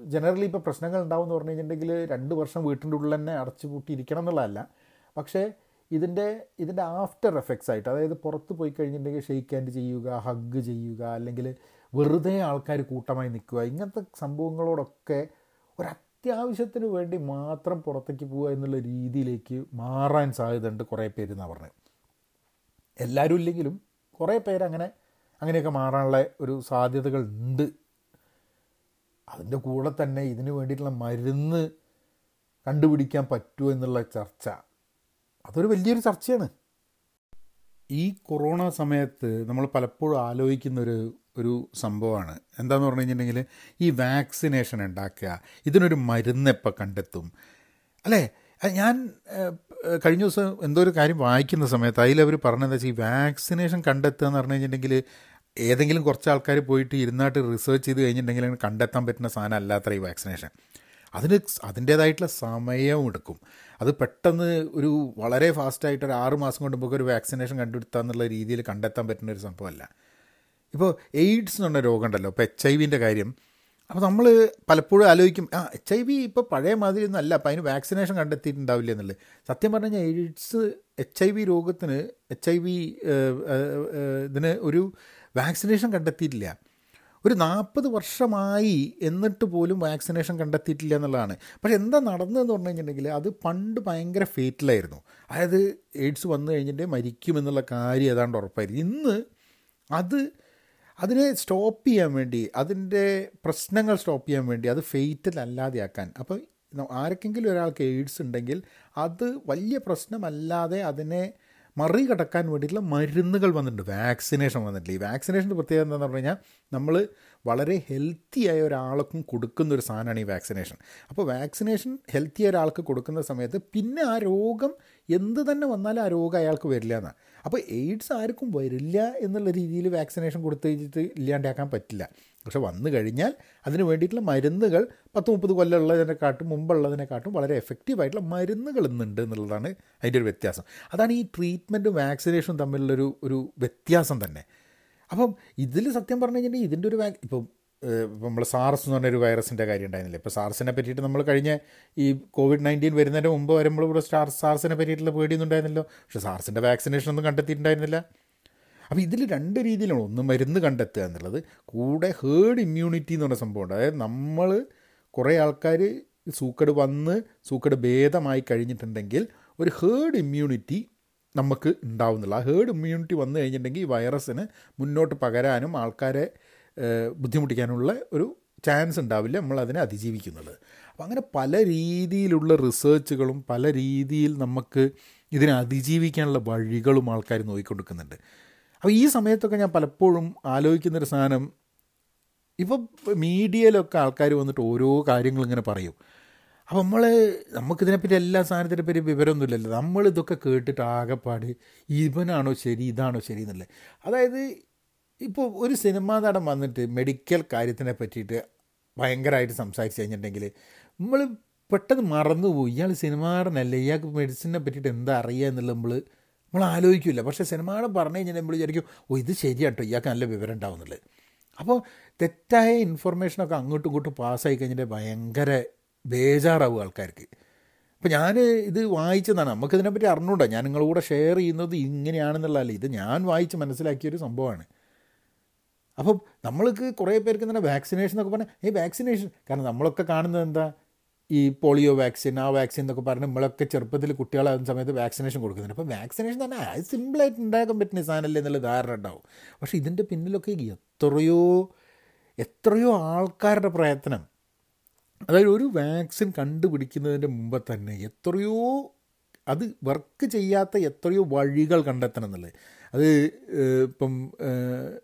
ജനറലി ഇപ്പോൾ പ്രശ്നങ്ങൾ ഉണ്ടാവും എന്ന് പറഞ്ഞു കഴിഞ്ഞിട്ടുണ്ടെങ്കിൽ രണ്ട് വർഷം വീട്ടിന്റെ ഉള്ളിൽ തന്നെ അടച്ചു പൂട്ടിയിരിക്കണം എന്നുള്ളതല്ല. പക്ഷേ ഇതിന്റെ ഇതിന്റെ ആഫ്റ്റർ എഫക്ട്സ് ആയിട്ട് അതായത് പുറത്ത് പോയി കഴിഞ്ഞിട്ടുണ്ടെങ്കിൽ ഷെയ്ക്ക് ഹാൻഡ് ചെയ്യുക ഹഗ് ചെയ്യുക അല്ലെങ്കിൽ വെറുതെ ആൾക്കാർ കൂട്ടമായി നിൽക്കുക ഇങ്ങനത്തെ സംഭവങ്ങളോടൊക്കെ ഒരു അത്യാവശ്യത്തിന് വേണ്ടി മാത്രം പുറത്തേക്ക് പോവുക എന്നുള്ള രീതിയിലേക്ക് മാറാൻ സാധ്യതയുണ്ട് കുറേ പേര് എന്നാണ് പറഞ്ഞത് എല്ലാവരും ഇല്ലെങ്കിലും കുറേ പേരങ്ങനെ അങ്ങനെയൊക്കെ മാറാനുള്ള ഒരു സാധ്യതകൾ ഉണ്ട്. അതിന്റെ കൂടെ തന്നെ ഇതിന് വേണ്ടിയിട്ടുള്ള മരുന്ന് കണ്ടുപിടിക്കാൻ പറ്റുമോ എന്നുള്ള ചർച്ച. അതൊരു വലിയൊരു ചർച്ചയാണ്. ഈ കൊറോണ സമയത്ത് നമ്മൾ പലപ്പോഴും ആലോചിക്കുന്നൊരു ഒരു സംഭവമാണ്. എന്താന്ന് പറഞ്ഞു കഴിഞ്ഞിട്ടുണ്ടെങ്കിൽ ഈ വാക്സിനേഷൻ ഉണ്ടാക്കുക ഇതിനൊരു മരുന്ന് എപ്പോൾ കണ്ടെത്തും. അല്ലേ? ഞാൻ കഴിഞ്ഞ ദിവസം എന്തോ ഒരു കാര്യം വായിക്കുന്ന സമയത്ത് അതിലവർ പറഞ്ഞതെന്ന് വെച്ചാൽ ഈ വാക്സിനേഷൻ കണ്ടെത്തുക എന്ന് പറഞ്ഞു കഴിഞ്ഞിട്ടുണ്ടെങ്കിൽ ഏതെങ്കിലും കുറച്ച് ആൾക്കാർ പോയിട്ട് ഇരുന്നായിട്ട് റിസർച്ച് ചെയ്ത് കഴിഞ്ഞിട്ടുണ്ടെങ്കിൽ കണ്ടെത്താൻ പറ്റുന്ന സാധനം അല്ലാത്ത ഈ വാക്സിനേഷൻ അതിന് അതിന്റേതായിട്ടുള്ള സമയവും എടുക്കും. അത് പെട്ടെന്ന് ഒരു വളരെ ഫാസ്റ്റായിട്ട് ഒരു ആറ് മാസം കൊണ്ട് നമുക്ക് ഒരു വാക്സിനേഷൻ കണ്ടുപിടുത്താന്നുള്ള രീതിയിൽ കണ്ടെത്താൻ പറ്റുന്ന ഒരു സംഭവമല്ല. ഇപ്പോൾ എയ്ഡ്സ് എന്ന് പറഞ്ഞ രോഗം ഉണ്ടല്ലോ ഇപ്പോൾ എച്ച് ഐ വിന്റെ കാര്യം. അപ്പോൾ നമ്മൾ പലപ്പോഴും ആലോചിക്കും ആ എച്ച് ഐ വി ഇപ്പോൾ പഴയ മാതിരി ഒന്നും അല്ല അപ്പോൾ അതിന് വാക്സിനേഷൻ കണ്ടെത്തിയിട്ടുണ്ടാവില്ല എന്നുള്ളത്. സത്യം പറഞ്ഞു കഴിഞ്ഞാൽ എയ്ഡ്സ് എച്ച് ഐ വി രോഗത്തിന് എച്ച് ഐ വി ഇതിന് ഒരു വാക്സിനേഷൻ കണ്ടെത്തിയിട്ടില്ല. ഒരു നാൽപ്പത് വർഷമായി എന്നിട്ട് പോലും വാക്സിനേഷൻ കണ്ടെത്തിയിട്ടില്ല എന്നുള്ളതാണ്. പക്ഷെ എന്താ നടന്നതെന്ന് പറഞ്ഞു കഴിഞ്ഞിട്ടുണ്ടെങ്കിൽ അത് പണ്ട് ഭയങ്കര ഫേറ്റിലായിരുന്നു. അതായത് എയ്ഡ്സ് വന്നു കഴിഞ്ഞിട്ട് മരിക്കുമെന്നുള്ള കാര്യം ഏതാണ്ട് ഉറപ്പായിരുന്നു. ഇന്ന് അത് അതിനെ സ്റ്റോപ്പ് ചെയ്യാൻ വേണ്ടി അതിന്റെ പ്രശ്നങ്ങൾ സ്റ്റോപ്പ് ചെയ്യാൻ വേണ്ടി അത് ഫെയ്റ്റൽ അല്ലാതെയാക്കാൻ. അപ്പോൾ ആർക്കെങ്കിലും ഒരാൾക്ക് എയ്ഡ്സ് ഉണ്ടെങ്കിൽ അത് വലിയ പ്രശ്നമല്ലാതെ അതിനെ മറികടക്കാൻ വേണ്ടിയിട്ടുള്ള മരുന്നുകൾ വന്നിട്ടുണ്ട്. വാക്സിനേഷൻ വന്നിട്ടില്ല. ഈ വാക്സിനേഷന്റെ പ്രത്യേകത എന്താണെന്ന് പറഞ്ഞു കഴിഞ്ഞാൽ നമ്മൾ വളരെ ഹെൽത്തി ആയ ഒരാൾക്കും കൊടുക്കുന്ന ഒരു സാധനമാണ് ഈ വാക്സിനേഷൻ അപ്പോൾ വാക്സിനേഷൻ ഹെൽത്തി ആയ ഒരാൾക്ക് കൊടുക്കുന്ന സമയത്ത് പിന്നെ ആ രോഗം എന്ത് തന്നെ വന്നാലും ആ രോഗം അയാൾക്ക് വരില്ല എന്നാണ് അപ്പോൾ എയ്ഡ്സ് ആർക്കും വരില്ല എന്നുള്ള രീതിയിൽ വാക്സിനേഷൻ കൊടുത്തു കഴിഞ്ഞിട്ട് ഇല്ലാണ്ടാക്കാൻ പറ്റില്ല. പക്ഷെ വന്നു കഴിഞ്ഞാൽ അതിന് വേണ്ടിയിട്ടുള്ള മരുന്നുകൾ പത്ത് മുപ്പത് കൊല്ലമുള്ളതിനെക്കാട്ടും മുമ്പുള്ളതിനെക്കാട്ടും വളരെ എഫക്റ്റീവായിട്ടുള്ള മരുന്നുകൾ ഇന്നുണ്ട് എന്നുള്ളതാണ് അതിന്റെ ഒരു വ്യത്യാസം. അതാണ് ഈ ട്രീറ്റ്മെന്റും വാക്സിനേഷനും തമ്മിലുള്ളൊരു ഒരു വ്യത്യാസം തന്നെ. അപ്പം ഇതിൽ സത്യം പറഞ്ഞു കഴിഞ്ഞിട്ടുണ്ടെങ്കിൽ ഇതിന്റെ ഒരു ഇപ്പം നമ്മൾ സാർസ് എന്ന് പറഞ്ഞൊരു വൈറസിന്റെ കാര്യം ഉണ്ടായിരുന്നില്ല? ഇപ്പോൾ സാർസിനെ പറ്റിയിട്ട് നമ്മൾ കഴിഞ്ഞ ഈ കോവിഡ് നയന്റീൻ വരുന്നതിന് മുമ്പ് വരുമ്പോൾ ഇവിടെ സ്റ്റാർ സാർസിനെ പറ്റിയിട്ടുള്ള പേടിയൊന്നും ഉണ്ടായിരുന്നല്ലോ. പക്ഷേ സാർസിന്റെ വാക്സിനേഷൻ ഒന്നും കണ്ടെത്തിയിട്ടുണ്ടായിരുന്നില്ല. അപ്പോൾ ഇതിൽ രണ്ട് രീതിയിലാണ് ഒന്ന് മരുന്ന് കണ്ടെത്തുക എന്നുള്ളത് കൂടെ ഹേർഡ് ഇമ്മ്യൂണിറ്റി എന്ന് പറഞ്ഞ സംഭവമുണ്ട് അതായത് നമ്മൾ കുറേ ആൾക്കാർ സൂക്കട് വന്ന് സൂക്കട് ഭേദമായി കഴിഞ്ഞിട്ടുണ്ടെങ്കിൽ ഒരു ഹേർഡ് ഇമ്മ്യൂണിറ്റി നമുക്ക് ഉണ്ടാവുന്നില്ല. ആ ഹേർഡ് ഇമ്മ്യൂണിറ്റി വന്നു കഴിഞ്ഞിട്ടുണ്ടെങ്കിൽ ഈ വൈറസിന് മുന്നോട്ട് പകരാനും ആൾക്കാരെ ബുദ്ധിമുട്ടിക്കാനുള്ള ഒരു ചാൻസ് ഉണ്ടാവില്ല. നമ്മൾ അതിനെ അതിജീവിക്കുന്നത്. അപ്പോൾ അങ്ങനെ പല രീതിയിലുള്ള റിസർച്ചുകളും പല രീതിയിൽ നമുക്ക് ഇതിനെ അതിജീവിക്കാനുള്ള വഴികളും ആൾക്കാർ നോക്കിക്കൊടുക്കുന്നുണ്ട്. അപ്പോൾ ഈ സമയത്തൊക്കെ ഞാൻ പലപ്പോഴും ആലോചിക്കുന്നൊരു സാധനം ഇപ്പം മീഡിയയിലൊക്കെ ആൾക്കാർ വന്നിട്ട് ഓരോ കാര്യങ്ങൾ ഇങ്ങനെ പറയും. അപ്പോൾ നമ്മൾ നമുക്കിതിനെപ്പറ്റി എല്ലാ സാധനത്തിനെ പറ്റി വിവരമൊന്നുമില്ലല്ലോ. നമ്മൾ ഇതൊക്കെ കേട്ടിട്ട് ആകെപ്പാട് ഇവനാണോ ശരി ഇതാണോ ശരി എന്നല്ലേ. അതായത് ഇപ്പോൾ ഒരു സിനിമാ നടൻ വന്നിട്ട് മെഡിക്കൽ കാര്യത്തിനെ പറ്റിയിട്ട് ഭയങ്കരമായിട്ട് സംസാരിച്ച് കഴിഞ്ഞിട്ടുണ്ടെങ്കിൽ നമ്മൾ പെട്ടെന്ന് മറന്നുപോയി. ഇയാൾ സിനിമാ നടനല്ലേ ഇയാൾക്ക് മെഡിസിനെ പറ്റിയിട്ട് എന്താ അറിയുക എന്നുള്ളത് നമ്മൾ നമ്മൾ ആലോചിക്കില്ല പക്ഷേ നടൻ പറഞ്ഞു കഴിഞ്ഞാൽ നമ്മൾ വിചാരിക്കും ഓ ഇത് ശരിയാട്ടോ ഇയാൾക്ക് നല്ല വിവരം ഉണ്ടാവുന്നുള്ളത് അപ്പോൾ തെറ്റായ ഇൻഫർമേഷനൊക്കെ അങ്ങോട്ടും ഇങ്ങോട്ടും പാസ്സായി കഴിഞ്ഞിട്ട് ഭയങ്കര ബേജാറാവും ആൾക്കാർക്ക്. അപ്പോൾ ഞാൻ ഇത് വായിച്ചതാണ്. നമുക്കിതിനെപ്പറ്റി അറിഞ്ഞൂടാ. ഞാൻ നിങ്ങളുടെ കൂടെ ഷെയർ ചെയ്യുന്നത് ഇങ്ങനെയാണെന്നുള്ളതല്ല. ഇത് ഞാൻ വായിച്ച് മനസ്സിലാക്കിയൊരു സംഭവമാണ്. അപ്പോൾ നമ്മൾക്ക് കുറേ പേർക്ക് തന്നെ വാക്സിനേഷൻ എന്നൊക്കെ പറഞ്ഞാൽ ഈ വാക്സിനേഷൻ കാരണം നമ്മളൊക്കെ കാണുന്നത് എന്താ? ഈ പോളിയോ വാക്സിൻ ആ വാക്സിൻ എന്നൊക്കെ പറഞ്ഞ് നമ്മളൊക്കെ ചെറുപ്പത്തിൽ കുട്ടികളാകുന്ന സമയത്ത് വാക്സിനേഷൻ കൊടുക്കുന്നുണ്ട്. അപ്പോൾ വാക്സിനേഷൻ തന്നെ അത് സിമ്പിളായിട്ട് ഉണ്ടാക്കാൻ പറ്റുന്ന സാധനമല്ലേ എന്നുള്ള ധാരണ ഉണ്ടാവും. പക്ഷേ ഇതിന്റെ പിന്നിലൊക്കെ എത്രയോ എത്രയോ ആൾക്കാരുടെ പ്രയത്നം അതായത് ഒരു വാക്സിൻ കണ്ടുപിടിക്കുന്നതിന്റെ മുമ്പ് തന്നെ എത്രയോ അത് വർക്ക് ചെയ്യാത്ത എത്രയോ വഴികൾ കണ്ടെത്തണം എന്നുള്ളത്. അത് ഇപ്പം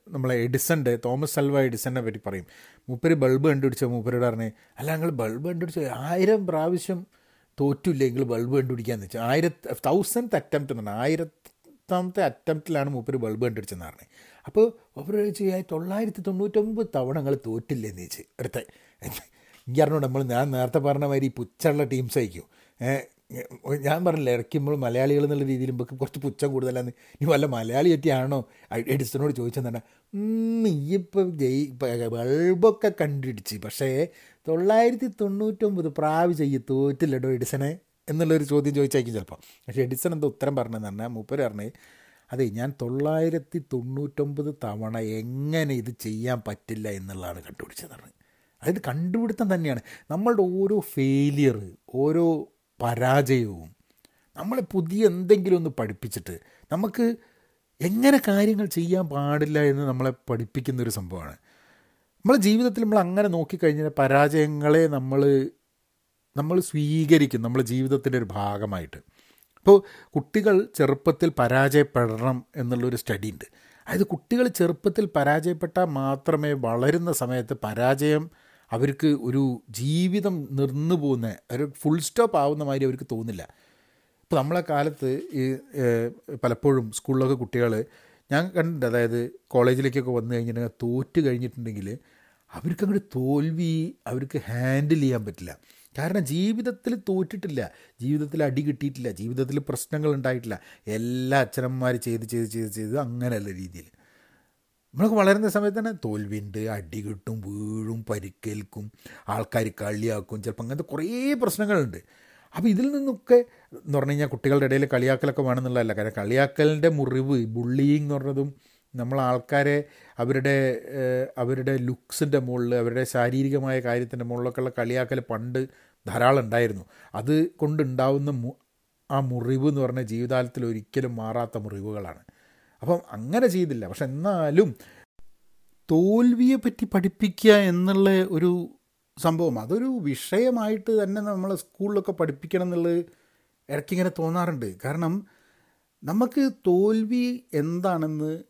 നമ്മളെ എഡിസന്റെ തോമസ് അൽവ എഡിസനെ പറ്റി പറയും. മൂപ്പര് ബൾബ് കണ്ടുപിടിച്ച? മൂപ്പരോട് പറഞ്ഞേ അല്ല ഞങ്ങൾ ബൾബ് കണ്ടുപിടിച്ച? ആയിരം പ്രാവശ്യം തോറ്റില്ലെങ്കിൽ ബൾബ് കണ്ടുപിടിക്കാന്ന് വെച്ചാൽ ആയിരത്തി തൗസൻഡ് അറ്റംപ്റ്റ് എന്ന് പറഞ്ഞാൽ ആയിരത്താമത്തെ അറ്റംപ്റ്റിലാണ് മൂപ്പര് ബൾബ് കണ്ടുപിടിച്ചെന്ന് പറഞ്ഞത് അപ്പോൾ മൂപ്പര് ചോദിച്ചു തൊള്ളായിരത്തി തൊണ്ണൂറ്റൊമ്പത് തവണ ഞങ്ങൾ തോറ്റില്ലെന്ന് ചോദിച്ചു അടുത്ത. എനിക്ക് അറിഞ്ഞോ നമ്മൾ ഞാൻ നേരത്തെ പറഞ്ഞ മാതിരി പുച്ചുള്ള ടീംസ് ആയിരിക്കും. ഞാൻ പറഞ്ഞില്ല ഇറക്കുമ്പോൾ മലയാളികൾ എന്നുള്ള രീതിയിൽ നമുക്ക് കുറച്ച് പുച്ഛം കൂടുതലാണ് ഇനി വല്ല മലയാളി പറ്റിയാണോ? എഡിസനോട് ചോദിച്ചെന്നാണ് നീ ഇപ്പോൾ ജയി ബൾബൊക്കെ കണ്ടുപിടിച്ച് പക്ഷേ തൊള്ളായിരത്തി തൊണ്ണൂറ്റൊമ്പത് പ്രാവ് ചെയ്യ തോറ്റില്ലടോ എഡിസനെ എന്നുള്ളൊരു ചോദ്യം ചോദിച്ചായിരിക്കും ചിലപ്പോൾ പക്ഷേ എഡിസൺ എന്താ ഉത്തരം പറഞ്ഞതെന്ന് പറഞ്ഞാൽ മൂപ്പര് പറഞ്ഞേ അതെ ഞാൻ തൊള്ളായിരത്തി തൊണ്ണൂറ്റൊമ്പത് തവണ എങ്ങനെ ഇത് ചെയ്യാൻ പറ്റില്ല എന്നുള്ളതാണ് കണ്ടുപിടിച്ചതാണ് അതായത് കണ്ടുപിടുത്തം തന്നെയാണ്. നമ്മളുടെ ഓരോ ഫെയിലിയർ ഓരോ പരാജയവും നമ്മളെ പുതിയ എന്തെങ്കിലും ഒന്ന് പഠിപ്പിച്ചിട്ട് നമുക്ക് എങ്ങനെ കാര്യങ്ങൾ ചെയ്യാൻ പാടില്ല എന്ന് നമ്മളെ പഠിപ്പിക്കുന്ന ഒരു സംഭവമാണ്. നമ്മളെ ജീവിതത്തിൽ നമ്മൾ അങ്ങനെ നോക്കിക്കഴിഞ്ഞാൽ പരാജയങ്ങളെ നമ്മൾ നമ്മൾ സ്വീകരിക്കും നമ്മളെ ജീവിതത്തിന്റെ ഒരു ഭാഗമായിട്ട്. ഇപ്പോൾ കുട്ടികൾ ചെറുപ്പത്തിൽ പരാജയപ്പെടണം എന്നുള്ളൊരു സ്റ്റഡി ഉണ്ട്. അതായത് കുട്ടികൾ ചെറുപ്പത്തിൽ പരാജയപ്പെട്ടാൽ മാത്രമേ വളരുന്ന സമയത്ത് പരാജയം അവർക്ക് ഒരു ജീവിതം നിർന്നു പോകുന്ന ഒരു ഫുൾ സ്റ്റോപ്പ് ആവുന്ന മാതിരി അവർക്ക് തോന്നില്ല. ഇപ്പോൾ നമ്മളെ കാലത്ത് ഈ പലപ്പോഴും സ്കൂളിലൊക്കെ കുട്ടികൾ ഞാൻ കണ്ടിട്ടുണ്ട് അതായത് കോളേജിലേക്കൊക്കെ വന്നു കഴിഞ്ഞിട്ടുണ്ടെങ്കിൽ തോറ്റ് കഴിഞ്ഞിട്ടുണ്ടെങ്കിൽ അവർക്ക് അങ്ങോട്ട് തോൽവി അവർക്ക് ഹാൻഡിൽ ചെയ്യാൻ പറ്റില്ല. കാരണം ജീവിതത്തിൽ തോറ്റിട്ടില്ല ജീവിതത്തിൽ അടി കിട്ടിയിട്ടില്ല ജീവിതത്തിൽ പ്രശ്നങ്ങൾ ഉണ്ടായിട്ടില്ല. എല്ലാ അച്ഛനന്മാർ ചെയ്ത് ചെയ്ത് ചെയ്ത് ചെയ്ത് അങ്ങനെയുള്ള രീതിയിൽ. നമ്മളൊക്കെ വളരുന്ന സമയത്ത് തന്നെ തോൽവിന്റെ അടി കിട്ടും വീഴും പരിക്കേൽക്കും ആൾക്കാർ കളിയാക്കും ചിലപ്പോൾ അങ്ങനത്തെ കുറേ പ്രശ്നങ്ങളുണ്ട്. അപ്പോൾ ഇതിൽ നിന്നൊക്കെ എന്ന് പറഞ്ഞു കഴിഞ്ഞാൽ കുട്ടികളുടെ ഇടയിൽ കളിയാക്കലൊക്കെ വേണമെന്നുള്ളതല്ല. കാരണം കളിയാക്കലിന്റെ മുറിവ് ബുള്ളിയിങ് എന്ന് പറഞ്ഞതും നമ്മൾ ആൾക്കാരെ അവരുടെ അവരുടെ ലുക്സിന്റെ മുകളിൽ അവരുടെ ശാരീരികമായ കാര്യത്തിന്റെ മുകളിലൊക്കെയുള്ള കളിയാക്കൽ പണ്ട് ധാരാളം ഉണ്ടായിരുന്നു. അത് കൊണ്ടുണ്ടാവുന്ന ആ മുറിവ് എന്ന് പറഞ്ഞാൽ ജീവിതകാലത്തിൽ ഒരിക്കലും മാറാത്ത മുറിവുകളാണ്. അപ്പം അങ്ങനെ ചെയ്തില്ല. പക്ഷെ എന്നാലും തോൽവിയെ പറ്റി പഠിപ്പിക്കുക എന്നുള്ള ഒരു സംഭവം അതൊരു വിഷയമായിട്ട് തന്നെ നമ്മൾ സ്കൂളിലൊക്കെ പഠിപ്പിക്കണം എന്നുള്ളത് ഇടയ്ക്കിങ്ങനെ തോന്നാറുണ്ട്. കാരണം നമുക്ക് തോൽവി എന്താണെന്ന്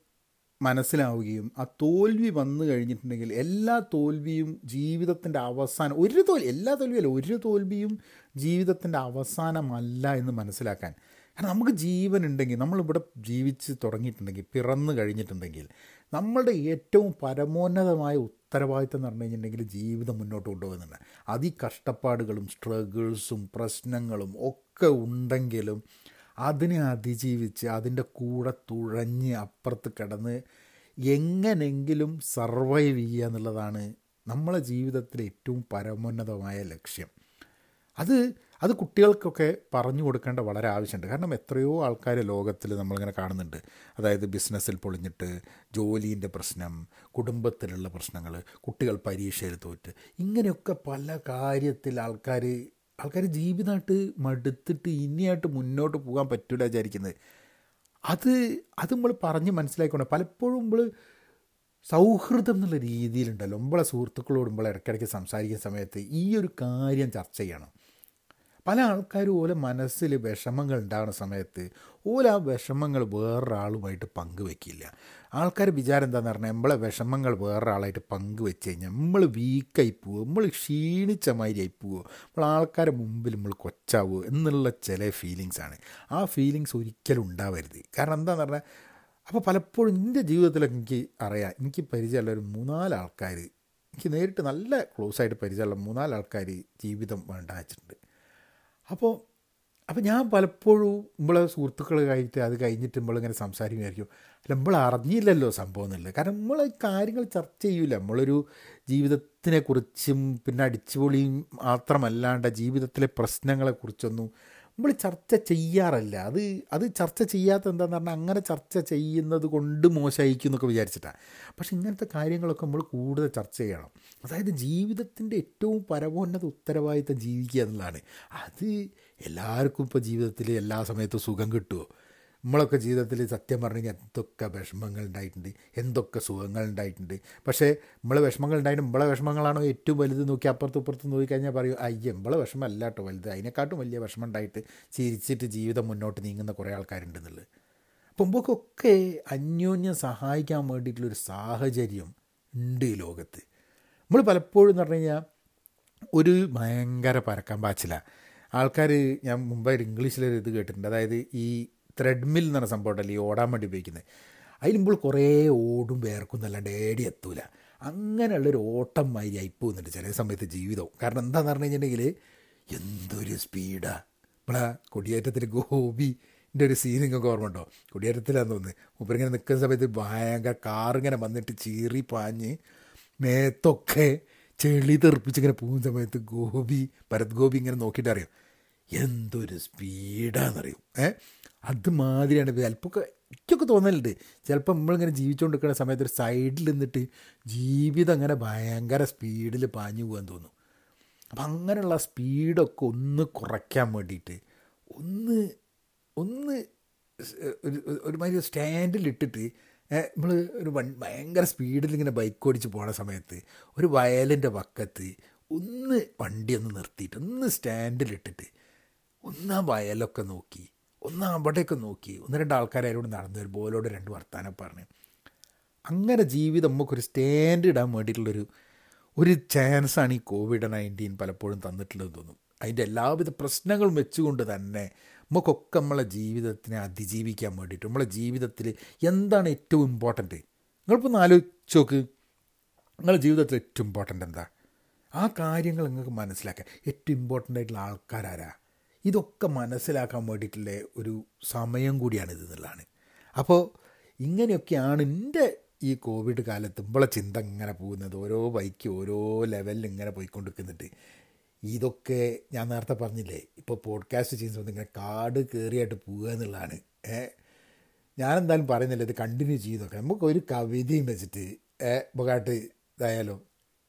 മനസ്സിലാവുകയും ആ തോൽവി വന്നു കഴിഞ്ഞിട്ടുണ്ടെങ്കിൽ എല്ലാ തോൽവിയും ജീവിതത്തിന്റെ അവസാനം ഒരു തോൽവി എല്ലാ തോൽവിയല്ല ഒരു തോൽവിയും ജീവിതത്തിന്റെ അവസാനമല്ല എന്ന് മനസ്സിലാക്കാൻ. കാരണം നമുക്ക് ജീവൻ ഉണ്ടെങ്കിൽ നമ്മളിവിടെ ജീവിച്ച് തുടങ്ങിയിട്ടുണ്ടെങ്കിൽ പിറന്നു കഴിഞ്ഞിട്ടുണ്ടെങ്കിൽ നമ്മളുടെ ഏറ്റവും പരമോന്നതമായ ഉത്തരവാദിത്തം എന്ന് പറഞ്ഞു കഴിഞ്ഞിട്ടുണ്ടെങ്കിൽ ജീവിതം മുന്നോട്ട് കൊണ്ടുപോകുന്നുണ്ട്. അതി കഷ്ടപ്പാടുകളും സ്ട്രഗിൾസും പ്രശ്നങ്ങളും ഒക്കെ ഉണ്ടെങ്കിലും അതിനെ അതിജീവിച്ച് അതിന്റെ കൂടെ തുഴഞ്ഞ് അപ്പുറത്ത് കിടന്ന് എങ്ങനെങ്കിലും സർവൈവ് ചെയ്യുക എന്നുള്ളതാണ് നമ്മളെ ജീവിതത്തിലെ ഏറ്റവും പരമോന്നതമായ ലക്ഷ്യം. അത് അത് കുട്ടികൾക്കൊക്കെ പറഞ്ഞു കൊടുക്കേണ്ട വളരെ ആവശ്യമുണ്ട്. കാരണം എത്രയോ ആൾക്കാർ ലോകത്തിൽ നമ്മളിങ്ങനെ കാണുന്നുണ്ട്. അതായത് ബിസിനസ്സിൽ പൊളിഞ്ഞിട്ട് ജോലീന്റെ പ്രശ്നം കുടുംബത്തിലുള്ള പ്രശ്നങ്ങൾ കുട്ടികൾ പരീക്ഷയിൽ തോറ്റ് ഇങ്ങനെയൊക്കെ പല കാര്യത്തിൽ ആൾക്കാർ ആൾക്കാർ ജീവിതമായിട്ട് മടുത്തിട്ട് ഇനിയായിട്ട് മുന്നോട്ട് പോകാൻ പറ്റില്ല വിചാരിക്കുന്നത്. അത് അത് നമ്മൾ പറഞ്ഞ് മനസ്സിലാക്കിക്കൊണ്ട് പലപ്പോഴും നമ്മൾ സൗഹൃദം എന്നുള്ള രീതിയിലുണ്ടല്ലോ. നമ്മളെ സുഹൃത്തുക്കളോട് നമ്മൾ ഇടയ്ക്കിടയ്ക്ക് സംസാരിക്കുന്ന സമയത്ത് ഈ ഒരു കാര്യം ചർച്ച ചെയ്യണം. പല ആൾക്കാരും ഓല മനസ്സിൽ വിഷമങ്ങൾ ഉണ്ടാകുന്ന സമയത്ത് ഓല ആ വിഷമങ്ങൾ വേറൊരാളുമായിട്ട് പങ്കുവെക്കില്ല. ആൾക്കാർ വിചാരം എന്താണെന്ന് പറഞ്ഞാൽ നമ്മളെ വിഷമങ്ങൾ വേറൊരാളായിട്ട് പങ്കുവെച്ച് കഴിഞ്ഞാൽ നമ്മൾ വീക്കായി പോവുക നമ്മൾ ക്ഷീണിച്ച മാതിരി ആയി പോവുക നമ്മൾ ആൾക്കാരെ മുമ്പിൽ നമ്മൾ കൊച്ചാവുക എന്നുള്ള ചില ഫീലിങ്സാണ് ആ ഫീലിങ്സ് ഒരിക്കലും ഉണ്ടാവരുത്. കാരണം എന്താണെന്ന് പറഞ്ഞാൽ അപ്പോൾ പലപ്പോഴും എന്റെ ജീവിതത്തിലൊക്കെ എനിക്ക് അറിയാം എനിക്ക് പരിചയമുള്ള ഒരു മൂന്നാൽ ആൾക്കാർ എനിക്ക് നേരിട്ട് നല്ല ക്ലോസ് ആയിട്ട് പരിചയമുള്ള മൂന്നാൽ ആൾക്കാർ ജീവിതം വേണ്ട വെച്ചിട്ടുണ്ട്. അപ്പോൾ അപ്പോൾ ഞാൻ പലപ്പോഴും നമ്മളെ കഴിഞ്ഞിട്ട് അത് കഴിഞ്ഞിട്ട് നമ്മളിങ്ങനെ സംസാരിക്കുമായിരിക്കും. അല്ല നമ്മൾ അറിഞ്ഞില്ലല്ലോ സംഭവം എന്നുള്ളത്. കാരണം നമ്മൾ കാര്യങ്ങൾ ചർച്ച ചെയ്യൂല. നമ്മളൊരു ജീവിതത്തിനെക്കുറിച്ചും പിന്നെ അടിച്ചുപൊളിയും മാത്രമല്ലാണ്ട് ജീവിതത്തിലെ പ്രശ്നങ്ങളെക്കുറിച്ചൊന്നും നമ്മൾ ചർച്ച ചെയ്യാറില്ല. അത് അത് ചർച്ച ചെയ്യാത്ത എന്താന്ന് പറഞ്ഞാൽ അങ്ങനെ ചർച്ച ചെയ്യുന്നത് കൊണ്ട് മോശമായിരിക്കും എന്നൊക്കെ വിചാരിച്ചിട്ടാണ് പക്ഷെ ഇങ്ങനത്തെ കാര്യങ്ങളൊക്കെ നമ്മൾ കൂടുതൽ ചർച്ച ചെയ്യണം. അതായത് ജീവിതത്തിന്റെ ഏറ്റവും പരമോന്നത ഉത്തരവാദിത്തം ജീവിക്കുക എന്നുള്ളതാണ്. അത് എല്ലാവർക്കും ഇപ്പോൾ ജീവിതത്തിൽ എല്ലാ സമയത്തും സുഖം കിട്ടുമോ നമ്മളൊക്കെ ജീവിതത്തിൽ സത്യം പറഞ്ഞു കഴിഞ്ഞാൽ എന്തൊക്കെ വിഷമങ്ങൾ ഉണ്ടായിട്ടുണ്ട് എന്തൊക്കെ സുഖങ്ങൾ ഉണ്ടായിട്ടുണ്ട്. പക്ഷേ നമ്മൾ വിഷമങ്ങൾ ഉണ്ടായിട്ട് നമ്മളെ വിഷമങ്ങളാണോ ഏറ്റവും വലുത് നോക്കി അപ്പുറത്തും ഇപ്പുറത്തും നോക്കിക്കഴിഞ്ഞാൽ പറയും അയ്യ നമ്മളെ വിഷമം അല്ല കേട്ടോ വലുത്. അതിനെക്കാട്ടും വലിയ വിഷമം ഉണ്ടായിട്ട് ചിരിച്ചിട്ട് ജീവിതം മുന്നോട്ട് നീങ്ങുന്ന കുറേ ആൾക്കാരുണ്ടെന്നുള്ളത്. അപ്പം നമുക്കൊക്കെ അന്യോന്യം സഹായിക്കാൻ വേണ്ടിയിട്ടുള്ളൊരു സാഹചര്യം ഉണ്ട് ഈ ലോകത്ത്. നമ്മൾ പലപ്പോഴും എന്ന് പറഞ്ഞു കഴിഞ്ഞാൽ ഒരു ഭയങ്കര പരക്കാൻ പാച്ചില. ആൾക്കാർ ഞാൻ മുമ്പ് ഇംഗ്ലീഷിലൊരു ഇത് കേട്ടിട്ടുണ്ട്. അതായത് ഈ ത്രെഡ്മിൽ എന്ന് പറഞ്ഞ സംഭവം ഉണ്ടല്ലോ ഈ ഓടാൻ വേണ്ടി ഉപയോഗിക്കുന്നത്. അതിലുമ്പോൾ കുറേ ഓടും വേർക്കും എന്നല്ലാണ്ട് ഏടി എത്തൂല. അങ്ങനെയുള്ളൊരു ഓട്ടം മാതിരി ആയി പോകുന്നുണ്ട് ചില സമയത്ത് ജീവിതവും. കാരണം എന്താണെന്ന് പറഞ്ഞു കഴിഞ്ഞിട്ടുണ്ടെങ്കിൽ എന്തൊരു സ്പീഡാ നമ്മളെ കൊടിയേറ്റത്തിൽ ഗോപിന്റെ ഒരു സീൻ നിങ്ങൾക്ക് ഓർമ്മ ഉണ്ടോ? കൊടിയേറ്റത്തിലാന്ന് തോന്നുന്നത് മൂപ്പരിങ്ങനെ നിൽക്കുന്ന സമയത്ത് ഭയങ്കര കാറിങ്ങനെ വന്നിട്ട് ചീറി പാഞ്ഞ് മേത്തൊക്കെ ചെളി തെറിപ്പിച്ചിങ്ങനെ പോകുന്ന സമയത്ത് ഗോപി ഭരത് ഗോപി ഇങ്ങനെ നോക്കിയിട്ട് അറിയാം? എന്തൊരു സ്പീഡാണെന്നറിയും ഏ? അതുമാതിരിയാണ് ചിലപ്പോൾ എനിക്കൊക്കെ തോന്നലുണ്ട്. ചിലപ്പോൾ നമ്മളിങ്ങനെ ജീവിച്ചുകൊണ്ടിരിക്കുന്ന സമയത്ത് ഒരു സൈഡിൽ നിന്നിട്ട് ജീവിതം അങ്ങനെ ഭയങ്കര സ്പീഡിൽ പാഞ്ഞു പോകാൻ തോന്നും. അപ്പം അങ്ങനെയുള്ള സ്പീഡൊക്കെ ഒന്ന് കുറയ്ക്കാൻ വേണ്ടിയിട്ട് ഒന്ന് ഒന്ന് ഒരു ഒരുമാതിരി സ്റ്റാൻഡിലിട്ടിട്ട് നമ്മൾ ഒരു വൺ ഭയങ്കര സ്പീഡിൽ ഇങ്ങനെ ബൈക്ക് ഓടിച്ച് പോണ സമയത്ത് ഒരു വയലിന്റെ പക്കത്ത് ഒന്ന് വണ്ടി ഒന്ന് നിർത്തിയിട്ട് ഒന്ന് സ്റ്റാൻഡിലിട്ടിട്ട് ഒന്ന് ആ വയലൊക്കെ നോക്കി ഒന്ന് അവിടെയൊക്കെ നോക്കി ഒന്ന് രണ്ട് ആൾക്കാരോട് നടന്നു വരുമ്പോൾ ഓലോട് രണ്ട് വർത്താനം പറഞ്ഞു. അങ്ങനെ ജീവിതം നമുക്കൊരു സ്റ്റാൻഡ് ഇടാൻ വേണ്ടിയിട്ടുള്ളൊരു ഒരു ചാൻസാണ് ഈ കോവിഡ് നയന്റീൻ പലപ്പോഴും തന്നിട്ടുള്ളതെന്ന് തോന്നും. അതിന്റെ എല്ലാവിധ പ്രശ്നങ്ങളും വെച്ചുകൊണ്ട് തന്നെ നമുക്കൊക്കെ നമ്മളെ ജീവിതത്തിനെ അതിജീവിക്കാൻ വേണ്ടിയിട്ട് നമ്മളെ ജീവിതത്തിൽ എന്താണ് ഏറ്റവും ഇമ്പോർട്ടന്റ് നിങ്ങളിപ്പോൾ ഒന്ന് ആലോചിച്ച് നോക്ക് നിങ്ങളുടെ ജീവിതത്തിൽ ഏറ്റവും ഇമ്പോർട്ടന്റ് എന്താ? ആ കാര്യങ്ങൾ നിങ്ങൾക്ക് മനസ്സിലാക്കുക ഏറ്റവും ഇമ്പോർട്ടന്റ് ആയിട്ടുള്ള ആൾക്കാരാരാ? ഇതൊക്കെ മനസ്സിലാക്കാൻ വേണ്ടിയിട്ടുള്ള ഒരു സമയം കൂടിയാണിത് എന്നുള്ളതാണ്. അപ്പോൾ ഇങ്ങനെയൊക്കെയാണ് എന്റെ ഈ കോവിഡ് കാലത്ത് ഇമ്പളെ ചിന്ത ഇങ്ങനെ പോകുന്നത്. ഓരോ ബൈക്ക് ഓരോ ലെവലിൽ ഇങ്ങനെ പോയിക്കൊണ്ടിരിക്കുന്നുണ്ട്. ഇതൊക്കെ ഞാൻ നേരത്തെ പറഞ്ഞില്ലേ ഇപ്പോൾ പോഡ്കാസ്റ്റ് ചെയ്യുന്ന സമയത്ത് ഇങ്ങനെ കാട് കയറിയായിട്ട് പോവുക എന്നുള്ളതാണ്. ഞാനെന്തായാലും പറയുന്നില്ല ഇത് കണ്ടിന്യൂ ചെയ്തൊക്കെ. നമുക്ക് ഒരു കവിതയും വെച്ചിട്ട് മുഖമായിട്ട് ഇതായാലും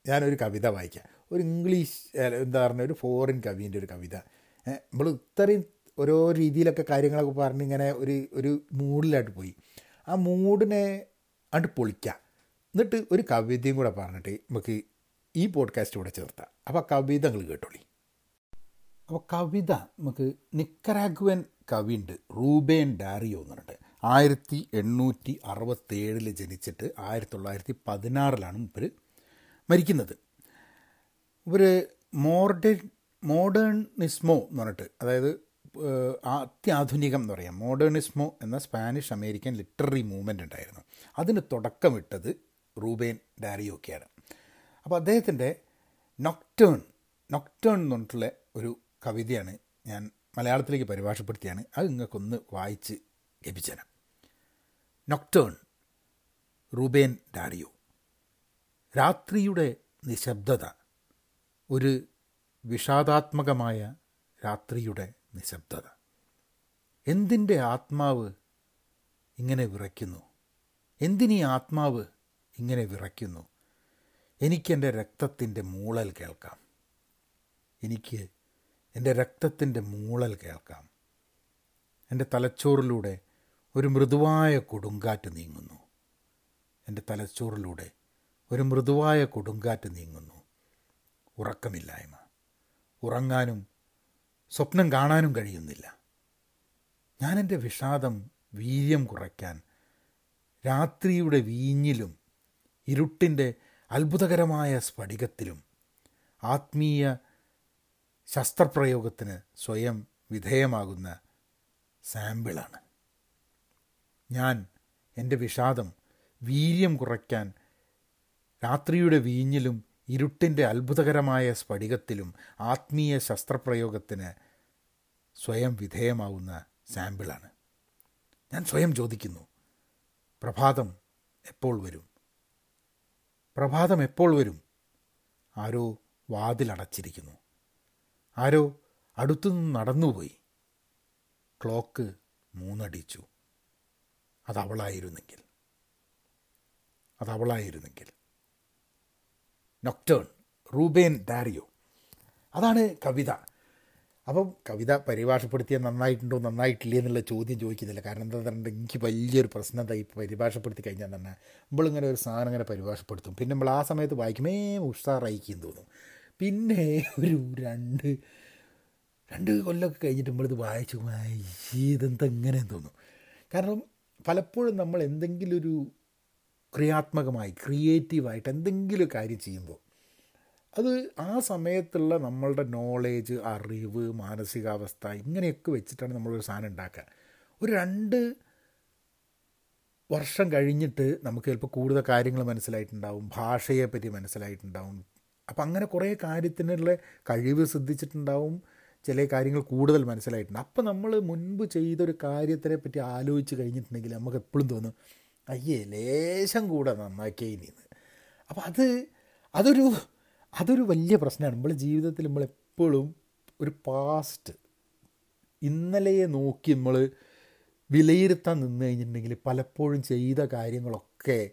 ഞാനൊരു കവിത വായിക്കാം. ഒരു ഇംഗ്ലീഷ് എന്താ പറഞ്ഞ ഒരു ഫോറിൻ കവിന്റെ ഒരു കവിത. നമ്മൾ ഇത്രയും ഓരോ രീതിയിലൊക്കെ കാര്യങ്ങളൊക്കെ പറഞ്ഞ് ഇങ്ങനെ ഒരു ഒരു മൂഡിലായിട്ട് പോയി. ആ മൂഡിനെ അണ്ട് പൊളിക്കാം. എന്നിട്ട് ഒരു കവിതയും കൂടെ പറഞ്ഞിട്ട് നമുക്ക് ഈ പോഡ്കാസ്റ്റ് കൂടെ ചേർത്താം. അപ്പോൾ കവിത നിങ്ങൾ കേട്ടോളി. അപ്പോൾ കവിത നമുക്ക് നിക്കരാഗുവൻ കവിയുണ്ട് റൂബേൻ ഡാരിയോ എന്ന് പറഞ്ഞിട്ട്. ആയിരത്തി എണ്ണൂറ്റി അറുപത്തേഴിൽ ജനിച്ചിട്ട് ആയിരത്തി തൊള്ളായിരത്തി പതിനാറിലാണ് ഇവർ മരിക്കുന്നത്. ഇവർ മോഡേൺ മോഡേണിസ്മോ എന്ന് പറഞ്ഞിട്ട് അതായത് അത്യാധുനികം എന്ന് പറയാം. മോഡേണിസ്മോ എന്ന സ്പാനിഷ് അമേരിക്കൻ ലിറ്റററി മൂവ്മെന്റ് ഉണ്ടായിരുന്നു. അതിന് തുടക്കമിട്ടത് റൂബേൻ ഡാരിയോക്കെയാണ്. അപ്പോൾ അദ്ദേഹത്തിന്റെ നൊക്ടേൺ നൊക്ടേൺ എന്ന് പറഞ്ഞിട്ടുള്ള ഒരു കവിതയാണ് ഞാൻ മലയാളത്തിലേക്ക് പരിഭാഷപ്പെടുത്തിയാണ്. അത് നിങ്ങൾക്കൊന്ന് വായിച്ച് ലഭിച്ചത് നൊക്ടേൺ റൂബേൻ ഡാരിയോ. രാത്രിയുടെ നിശബ്ദത. ഒരു വിഷാദാത്മകമായ രാത്രിയുടെ നിശബ്ദത. എന്തിന്റെ ആത്മാവ് ഇങ്ങനെ വിറയ്ക്കുന്നു? എന്തിനീ ആത്മാവ് ഇങ്ങനെ വിറയ്ക്കുന്നു? എനിക്കെന്റെ രക്തത്തിന്റെ മൂളൽ കേൾക്കാം. എനിക്ക് എന്റെ രക്തത്തിന്റെ മൂളൽ കേൾക്കാം. എന്റെ തലച്ചോറിലൂടെ ഒരു മൃദുവായ കൊടുങ്കാറ്റ് നീങ്ങുന്നു. എന്റെ തലച്ചോറിലൂടെ ഒരു മൃദുവായ കൊടുങ്കാറ്റ് നീങ്ങുന്നു. ഉറക്കമില്ലായ്മ. ഉറങ്ങാനും സ്വപ്നം കാണാനും കഴിയുന്നില്ല. ഞാൻ എന്റെ വിഷാദം വീര്യം കുറയ്ക്കാൻ രാത്രിയുടെ വീഞ്ഞിലും ഇരുട്ടിന്റെ അത്ഭുതകരമായ സ്ഫടികത്തിലും ആത്മീയ ശസ്ത്രപ്രയോഗത്തിന് സ്വയം വിധേയമാകുന്ന സാമ്പിളാണ്. ഞാൻ എന്റെ വിഷാദം വീര്യം കുറയ്ക്കാൻ രാത്രിയുടെ വീഞ്ഞിലും ഇരുട്ടിന്റെ അത്ഭുതകരമായ സ്ഫടികത്തിലും ആത്മീയ ശസ്ത്രപ്രയോഗത്തിന് സ്വയം വിധേയമാവുന്ന സാമ്പിളാണ്. ഞാൻ സ്വയം ചോദിക്കുന്നു പ്രഭാതം എപ്പോൾ വരും? പ്രഭാതം എപ്പോൾ വരും? ആരോ വാതിലടച്ചിരിക്കുന്നു ആരോ അടുത്തുനിന്ന് നടന്നുപോയി. ക്ലോക്ക് മൂന്നടിച്ചു. അതവളായിരുന്നെങ്കിൽ. അതവളായിരുന്നെങ്കിൽ. നൊക്ടേൺ റൂബേൻ ഡാരിയോ അതാണ് കവിത. അപ്പം കവിത പരിഭാഷപ്പെടുത്തിയാൽ നന്നായിട്ടുണ്ടോ നന്നായിട്ടില്ലേ എന്നുള്ള ചോദ്യം ചോദിക്കുന്നില്ല. കാരണം എന്താ പറഞ്ഞിട്ട് എനിക്ക് വലിയൊരു പ്രശ്നം എന്താ ഈ പരിഭാഷപ്പെടുത്തി കഴിഞ്ഞാൽ തന്നെ നമ്മളിങ്ങനെ ഒരു സാധനം ഇങ്ങനെ പരിഭാഷപ്പെടുത്തും. പിന്നെ നമ്മൾ ആ സമയത്ത് വായിക്കുമേ ഉഷാറായിക്കും തോന്നും. പിന്നെ ഒരു രണ്ട് രണ്ട് കൊല്ലമൊക്കെ കഴിഞ്ഞിട്ട് നമ്മളിത് വായിച്ചു ഇതെന്താ ഇങ്ങനെ തോന്നും. കാരണം പലപ്പോഴും നമ്മൾ എന്തെങ്കിലും ഒരു ക്രിയാത്മകമായി ക്രിയേറ്റീവായിട്ട് എന്തെങ്കിലും കാര്യം ചെയ്യുമ്പോൾ അത് ആ സമയത്തുള്ള നമ്മളുടെ നോളേജ് അറിവ് മാനസികാവസ്ഥ ഇങ്ങനെയൊക്കെ വെച്ചിട്ടാണ് നമ്മളൊരു സാധനം ഉണ്ടാക്കുക. ഒരു രണ്ട് വർഷം കഴിഞ്ഞിട്ട് നമുക്ക് ചിലപ്പോൾ കൂടുതൽ കാര്യങ്ങൾ മനസ്സിലായിട്ടുണ്ടാവും ഭാഷയെപ്പറ്റി മനസ്സിലായിട്ടുണ്ടാവും. അപ്പം അങ്ങനെ കുറേ കാര്യത്തിനുള്ള കഴിവ് ശ്രദ്ധിച്ചിട്ടുണ്ടാവും ചില കാര്യങ്ങൾ കൂടുതൽ മനസ്സിലായിട്ടുണ്ട്. അപ്പം നമ്മൾ മുൻപ് ചെയ്തൊരു കാര്യത്തിനെ പറ്റി ആലോചിച്ച് കഴിഞ്ഞിട്ടുണ്ടെങ്കിൽ നമുക്ക് എപ്പോഴും തോന്നും അയ്യേ ലേശം കൂടെ നന്നാക്കിയേ ഇനിന്ന് അപ്പം അത് അതൊരു അതൊരു വലിയ പ്രശ്നമാണ്. നമ്മളെ ജീവിതത്തിൽ നമ്മളെപ്പോഴും ഒരു പാസ്റ്റ് ഇന്നലെയെ നോക്കി നമ്മൾ വിലയിരുത്താൻ നിന്ന് കഴിഞ്ഞിട്ടുണ്ടെങ്കിൽ പലപ്പോഴും ചെയ്ത കാര്യങ്ങളൊക്കെ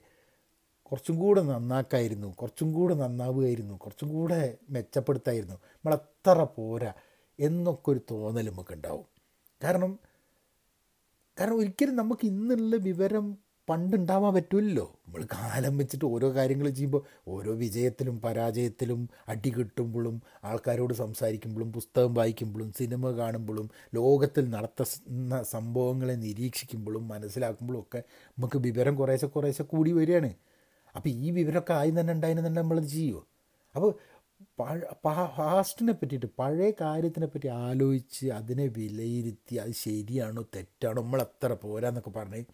കുറച്ചും കൂടെ നന്നാക്കായിരുന്നു കുറച്ചും കൂടെ നന്നാവുമായിരുന്നു കുറച്ചും കൂടെ മെച്ചപ്പെടുത്തായിരുന്നു. നമ്മളെത്ര പോരാ എന്നൊക്കെ ഒരു തോന്നൽ നമുക്കുണ്ടാവും. കാരണം കാരണം ഒരിക്കലും നമുക്ക് ഇന്നുള്ള വിവരം പണ്ടുണ്ടാവാൻ പറ്റുമല്ലോ നമ്മൾ കാലം വെച്ചിട്ട് ഓരോ കാര്യങ്ങൾ ചെയ്യുമ്പോൾ ഓരോ വിജയത്തിലും പരാജയത്തിലും അടി കിട്ടുമ്പോഴും ആൾക്കാരോട് സംസാരിക്കുമ്പോഴും പുസ്തകം വായിക്കുമ്പോഴും സിനിമ കാണുമ്പോഴും ലോകത്തിൽ നടത്തുന്ന സംഭവങ്ങളെ നിരീക്ഷിക്കുമ്പോഴും മനസ്സിലാക്കുമ്പോഴും ഒക്കെ നമുക്ക് വിവരം കുറേശ്ശെ കുറേശ്ശെ കൂടി വരികയാണ്. അപ്പോൾ ഈ വിവരമൊക്കെ ആയി തന്നെ ഉണ്ടായിരുന്നെ നമ്മളത് ചെയ്യുമോ അപ്പോൾ പാസ്റ്റിനെ പറ്റിയിട്ട് പഴയ കാര്യത്തിനെ പറ്റി ആലോചിച്ച് അതിനെ വിലയിരുത്തി അത് ശരിയാണോ തെറ്റാണോ നമ്മളത്ര പോരാന്നൊക്കെ പറഞ്ഞ്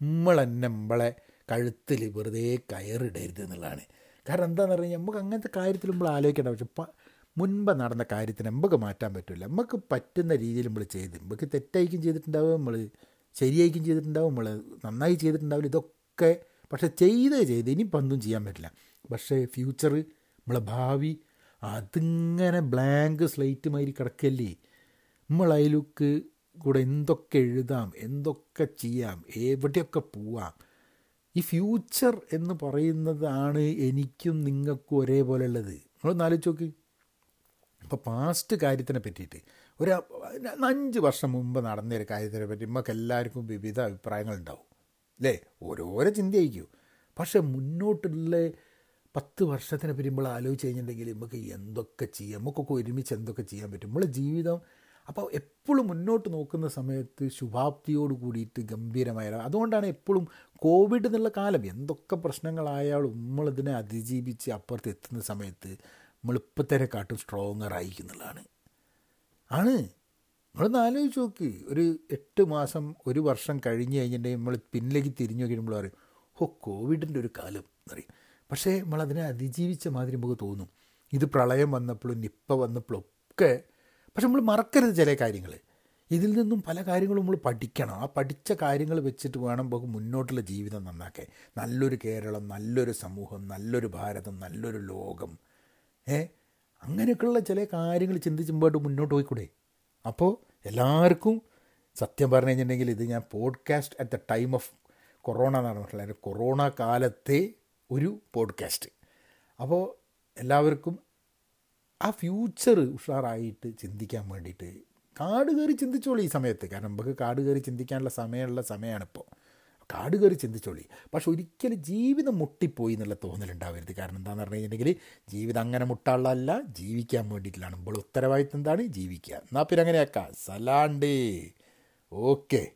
നമ്മൾ തന്നെ നമ്മളെ കഴുത്തിൽ വെറുതെ കയറിടരുത് എന്നുള്ളതാണ്. കാരണം എന്താണെന്ന് പറഞ്ഞാൽ നമുക്ക് അങ്ങനത്തെ കാര്യത്തിൽ നമ്മൾ ആലോചിക്കേണ്ട പക്ഷെ മുൻപ് നടന്ന കാര്യത്തിന് നമുക്ക് മാറ്റാൻ പറ്റില്ല നമുക്ക് പറ്റുന്ന രീതിയിൽ നമ്മൾ ചെയ്ത് നമുക്ക് തെറ്റായിരിക്കും ചെയ്തിട്ടുണ്ടാവും നമ്മൾ ശരിയായിരിക്കും ചെയ്തിട്ടുണ്ടാവും നമ്മൾ നന്നായി ചെയ്തിട്ടുണ്ടാവില്ല ഇതൊക്കെ പക്ഷെ ചെയ്ത് ചെയ്ത് ഇനി പന്തും ചെയ്യാൻ പറ്റില്ല. പക്ഷേ ഫ്യൂച്ചർ നമ്മളെ ഭാവി അതിങ്ങനെ ബ്ലാങ്ക് സ്ലേറ്റ് മാതിരി കിടക്കല്ലേ? നമ്മളതിലേക്ക് കൂടെ എന്തൊക്കെ എഴുതാം എന്തൊക്കെ ചെയ്യാം എവിടെയൊക്കെ പോവാം. ഈ ഫ്യൂച്ചർ എന്ന് പറയുന്നതാണ് എനിക്കും നിങ്ങൾക്കും ഒരേപോലെ ഉള്ളത് നമ്മളൊന്ന് ആലോചിച്ച് നോക്ക്. ഇപ്പോൾ പാസ്റ്റ് കാര്യത്തിനെ പറ്റിയിട്ട് ഒരു അഞ്ച് വർഷം മുമ്പ് നടന്ന ഒരു കാര്യത്തിനെ പറ്റി നമുക്ക് എല്ലാവർക്കും വിവിധ അഭിപ്രായങ്ങളുണ്ടാവും. അല്ലേ? ഓരോരോ ചിന്തയായിരിക്കും പക്ഷേ മുന്നോട്ടുള്ള പത്ത് വർഷത്തിനെ പറ്റി നമ്മൾ ആലോചിച്ച് കഴിഞ്ഞിട്ടുണ്ടെങ്കിൽ നമുക്ക് എന്തൊക്കെ ചെയ്യാം? നമുക്കൊക്കെ ഒരുമിച്ച് എന്തൊക്കെ ചെയ്യാൻ പറ്റും? നമ്മളെ ജീവിതം അപ്പോൾ എപ്പോഴും മുന്നോട്ട് നോക്കുന്ന സമയത്ത് ശുഭാപ്തിയോട് കൂടിയിട്ട് ഗംഭീരമായ അതുകൊണ്ടാണ് എപ്പോഴും കോവിഡ് എന്നുള്ള കാലം എന്തൊക്കെ പ്രശ്നങ്ങളായാലും നമ്മളിതിനെ അതിജീവിച്ച് അപ്പുറത്ത് എത്തുന്ന സമയത്ത് നമ്മളിപ്പത്തരെ കാട്ടും സ്ട്രോങ്ങർ ആയിരിക്കുന്നുള്ളതാണ് ആണ്. നമ്മളൊന്ന് ആലോചിച്ച് നോക്ക്. ഒരു എട്ട് മാസം ഒരു വർഷം കഴിഞ്ഞ് കഴിഞ്ഞിട്ടുണ്ടെങ്കിൽ നമ്മൾ പിന്നിലേക്ക് തിരിഞ്ഞു നോക്കി നമ്മൾ പറയും ഓ കോവിഡിന്റെ ഒരു കാലം എന്ന് പറയും. പക്ഷേ നമ്മളതിനെ അതിജീവിച്ച മാതിരി നമുക്ക് തോന്നും. ഇത് പ്രളയം വന്നപ്പോഴും നിപ്പ വന്നപ്പോഴും ഒക്കെ പക്ഷെ നമ്മൾ മറക്കരുത് ചില കാര്യങ്ങൾ. ഇതിൽ നിന്നും പല കാര്യങ്ങളും നമ്മൾ പഠിക്കണം. ആ പഠിച്ച കാര്യങ്ങൾ വെച്ചിട്ട് വേണം നമുക്ക് മുന്നോട്ടുള്ള ജീവിതം നന്നാക്കാൻ. നല്ലൊരു കേരളം നല്ലൊരു സമൂഹം നല്ലൊരു ഭാരതം നല്ലൊരു ലോകം. ഏ? അങ്ങനെയൊക്കെയുള്ള ചില കാര്യങ്ങൾ ചിന്തിച്ച് മുമ്പോട്ട് മുന്നോട്ട് പോയിക്കൂടെ? അപ്പോൾ എല്ലാവർക്കും സത്യം പറഞ്ഞു കഴിഞ്ഞിട്ടുണ്ടെങ്കിൽ ഇത് ഞാൻ podcast at the time of corona എന്നാണ് പറഞ്ഞിട്ടുള്ളത്. കൊറോണ കാലത്തെ ഒരു പോഡ്കാസ്റ്റ് അപ്പോൾ എല്ലാവർക്കും ആ ഫ്യൂച്ചർ ഉഷാറായിട്ട് ചിന്തിക്കാൻ വേണ്ടിയിട്ട് കാട് കയറി ചിന്തിച്ചോളി ഈ സമയത്ത്. കാരണം നമുക്ക് കാട് കയറി ചിന്തിക്കാനുള്ള സമയമുള്ള സമയമാണിപ്പോൾ. കാട് കയറി ചിന്തിച്ചോളി. പക്ഷെ ഒരിക്കലും ജീവിതം മുട്ടിപ്പോയി എന്നുള്ള തോന്നലുണ്ടാവരുത്. കാരണം എന്താണെന്ന് പറഞ്ഞു കഴിഞ്ഞിട്ടുണ്ടെങ്കിൽ ജീവിതം അങ്ങനെ മുട്ടാനുള്ളതല്ല ജീവിക്കാൻ വേണ്ടിയിട്ടുള്ളതാണ്. ഇപ്പോൾ ഉത്തരവാദിത്തം എന്താണ്? ജീവിക്കുക. എന്നാൽ പിന്നെ അങ്ങനെയാക്കാം. സലാണ്ടേ ഓക്കെ.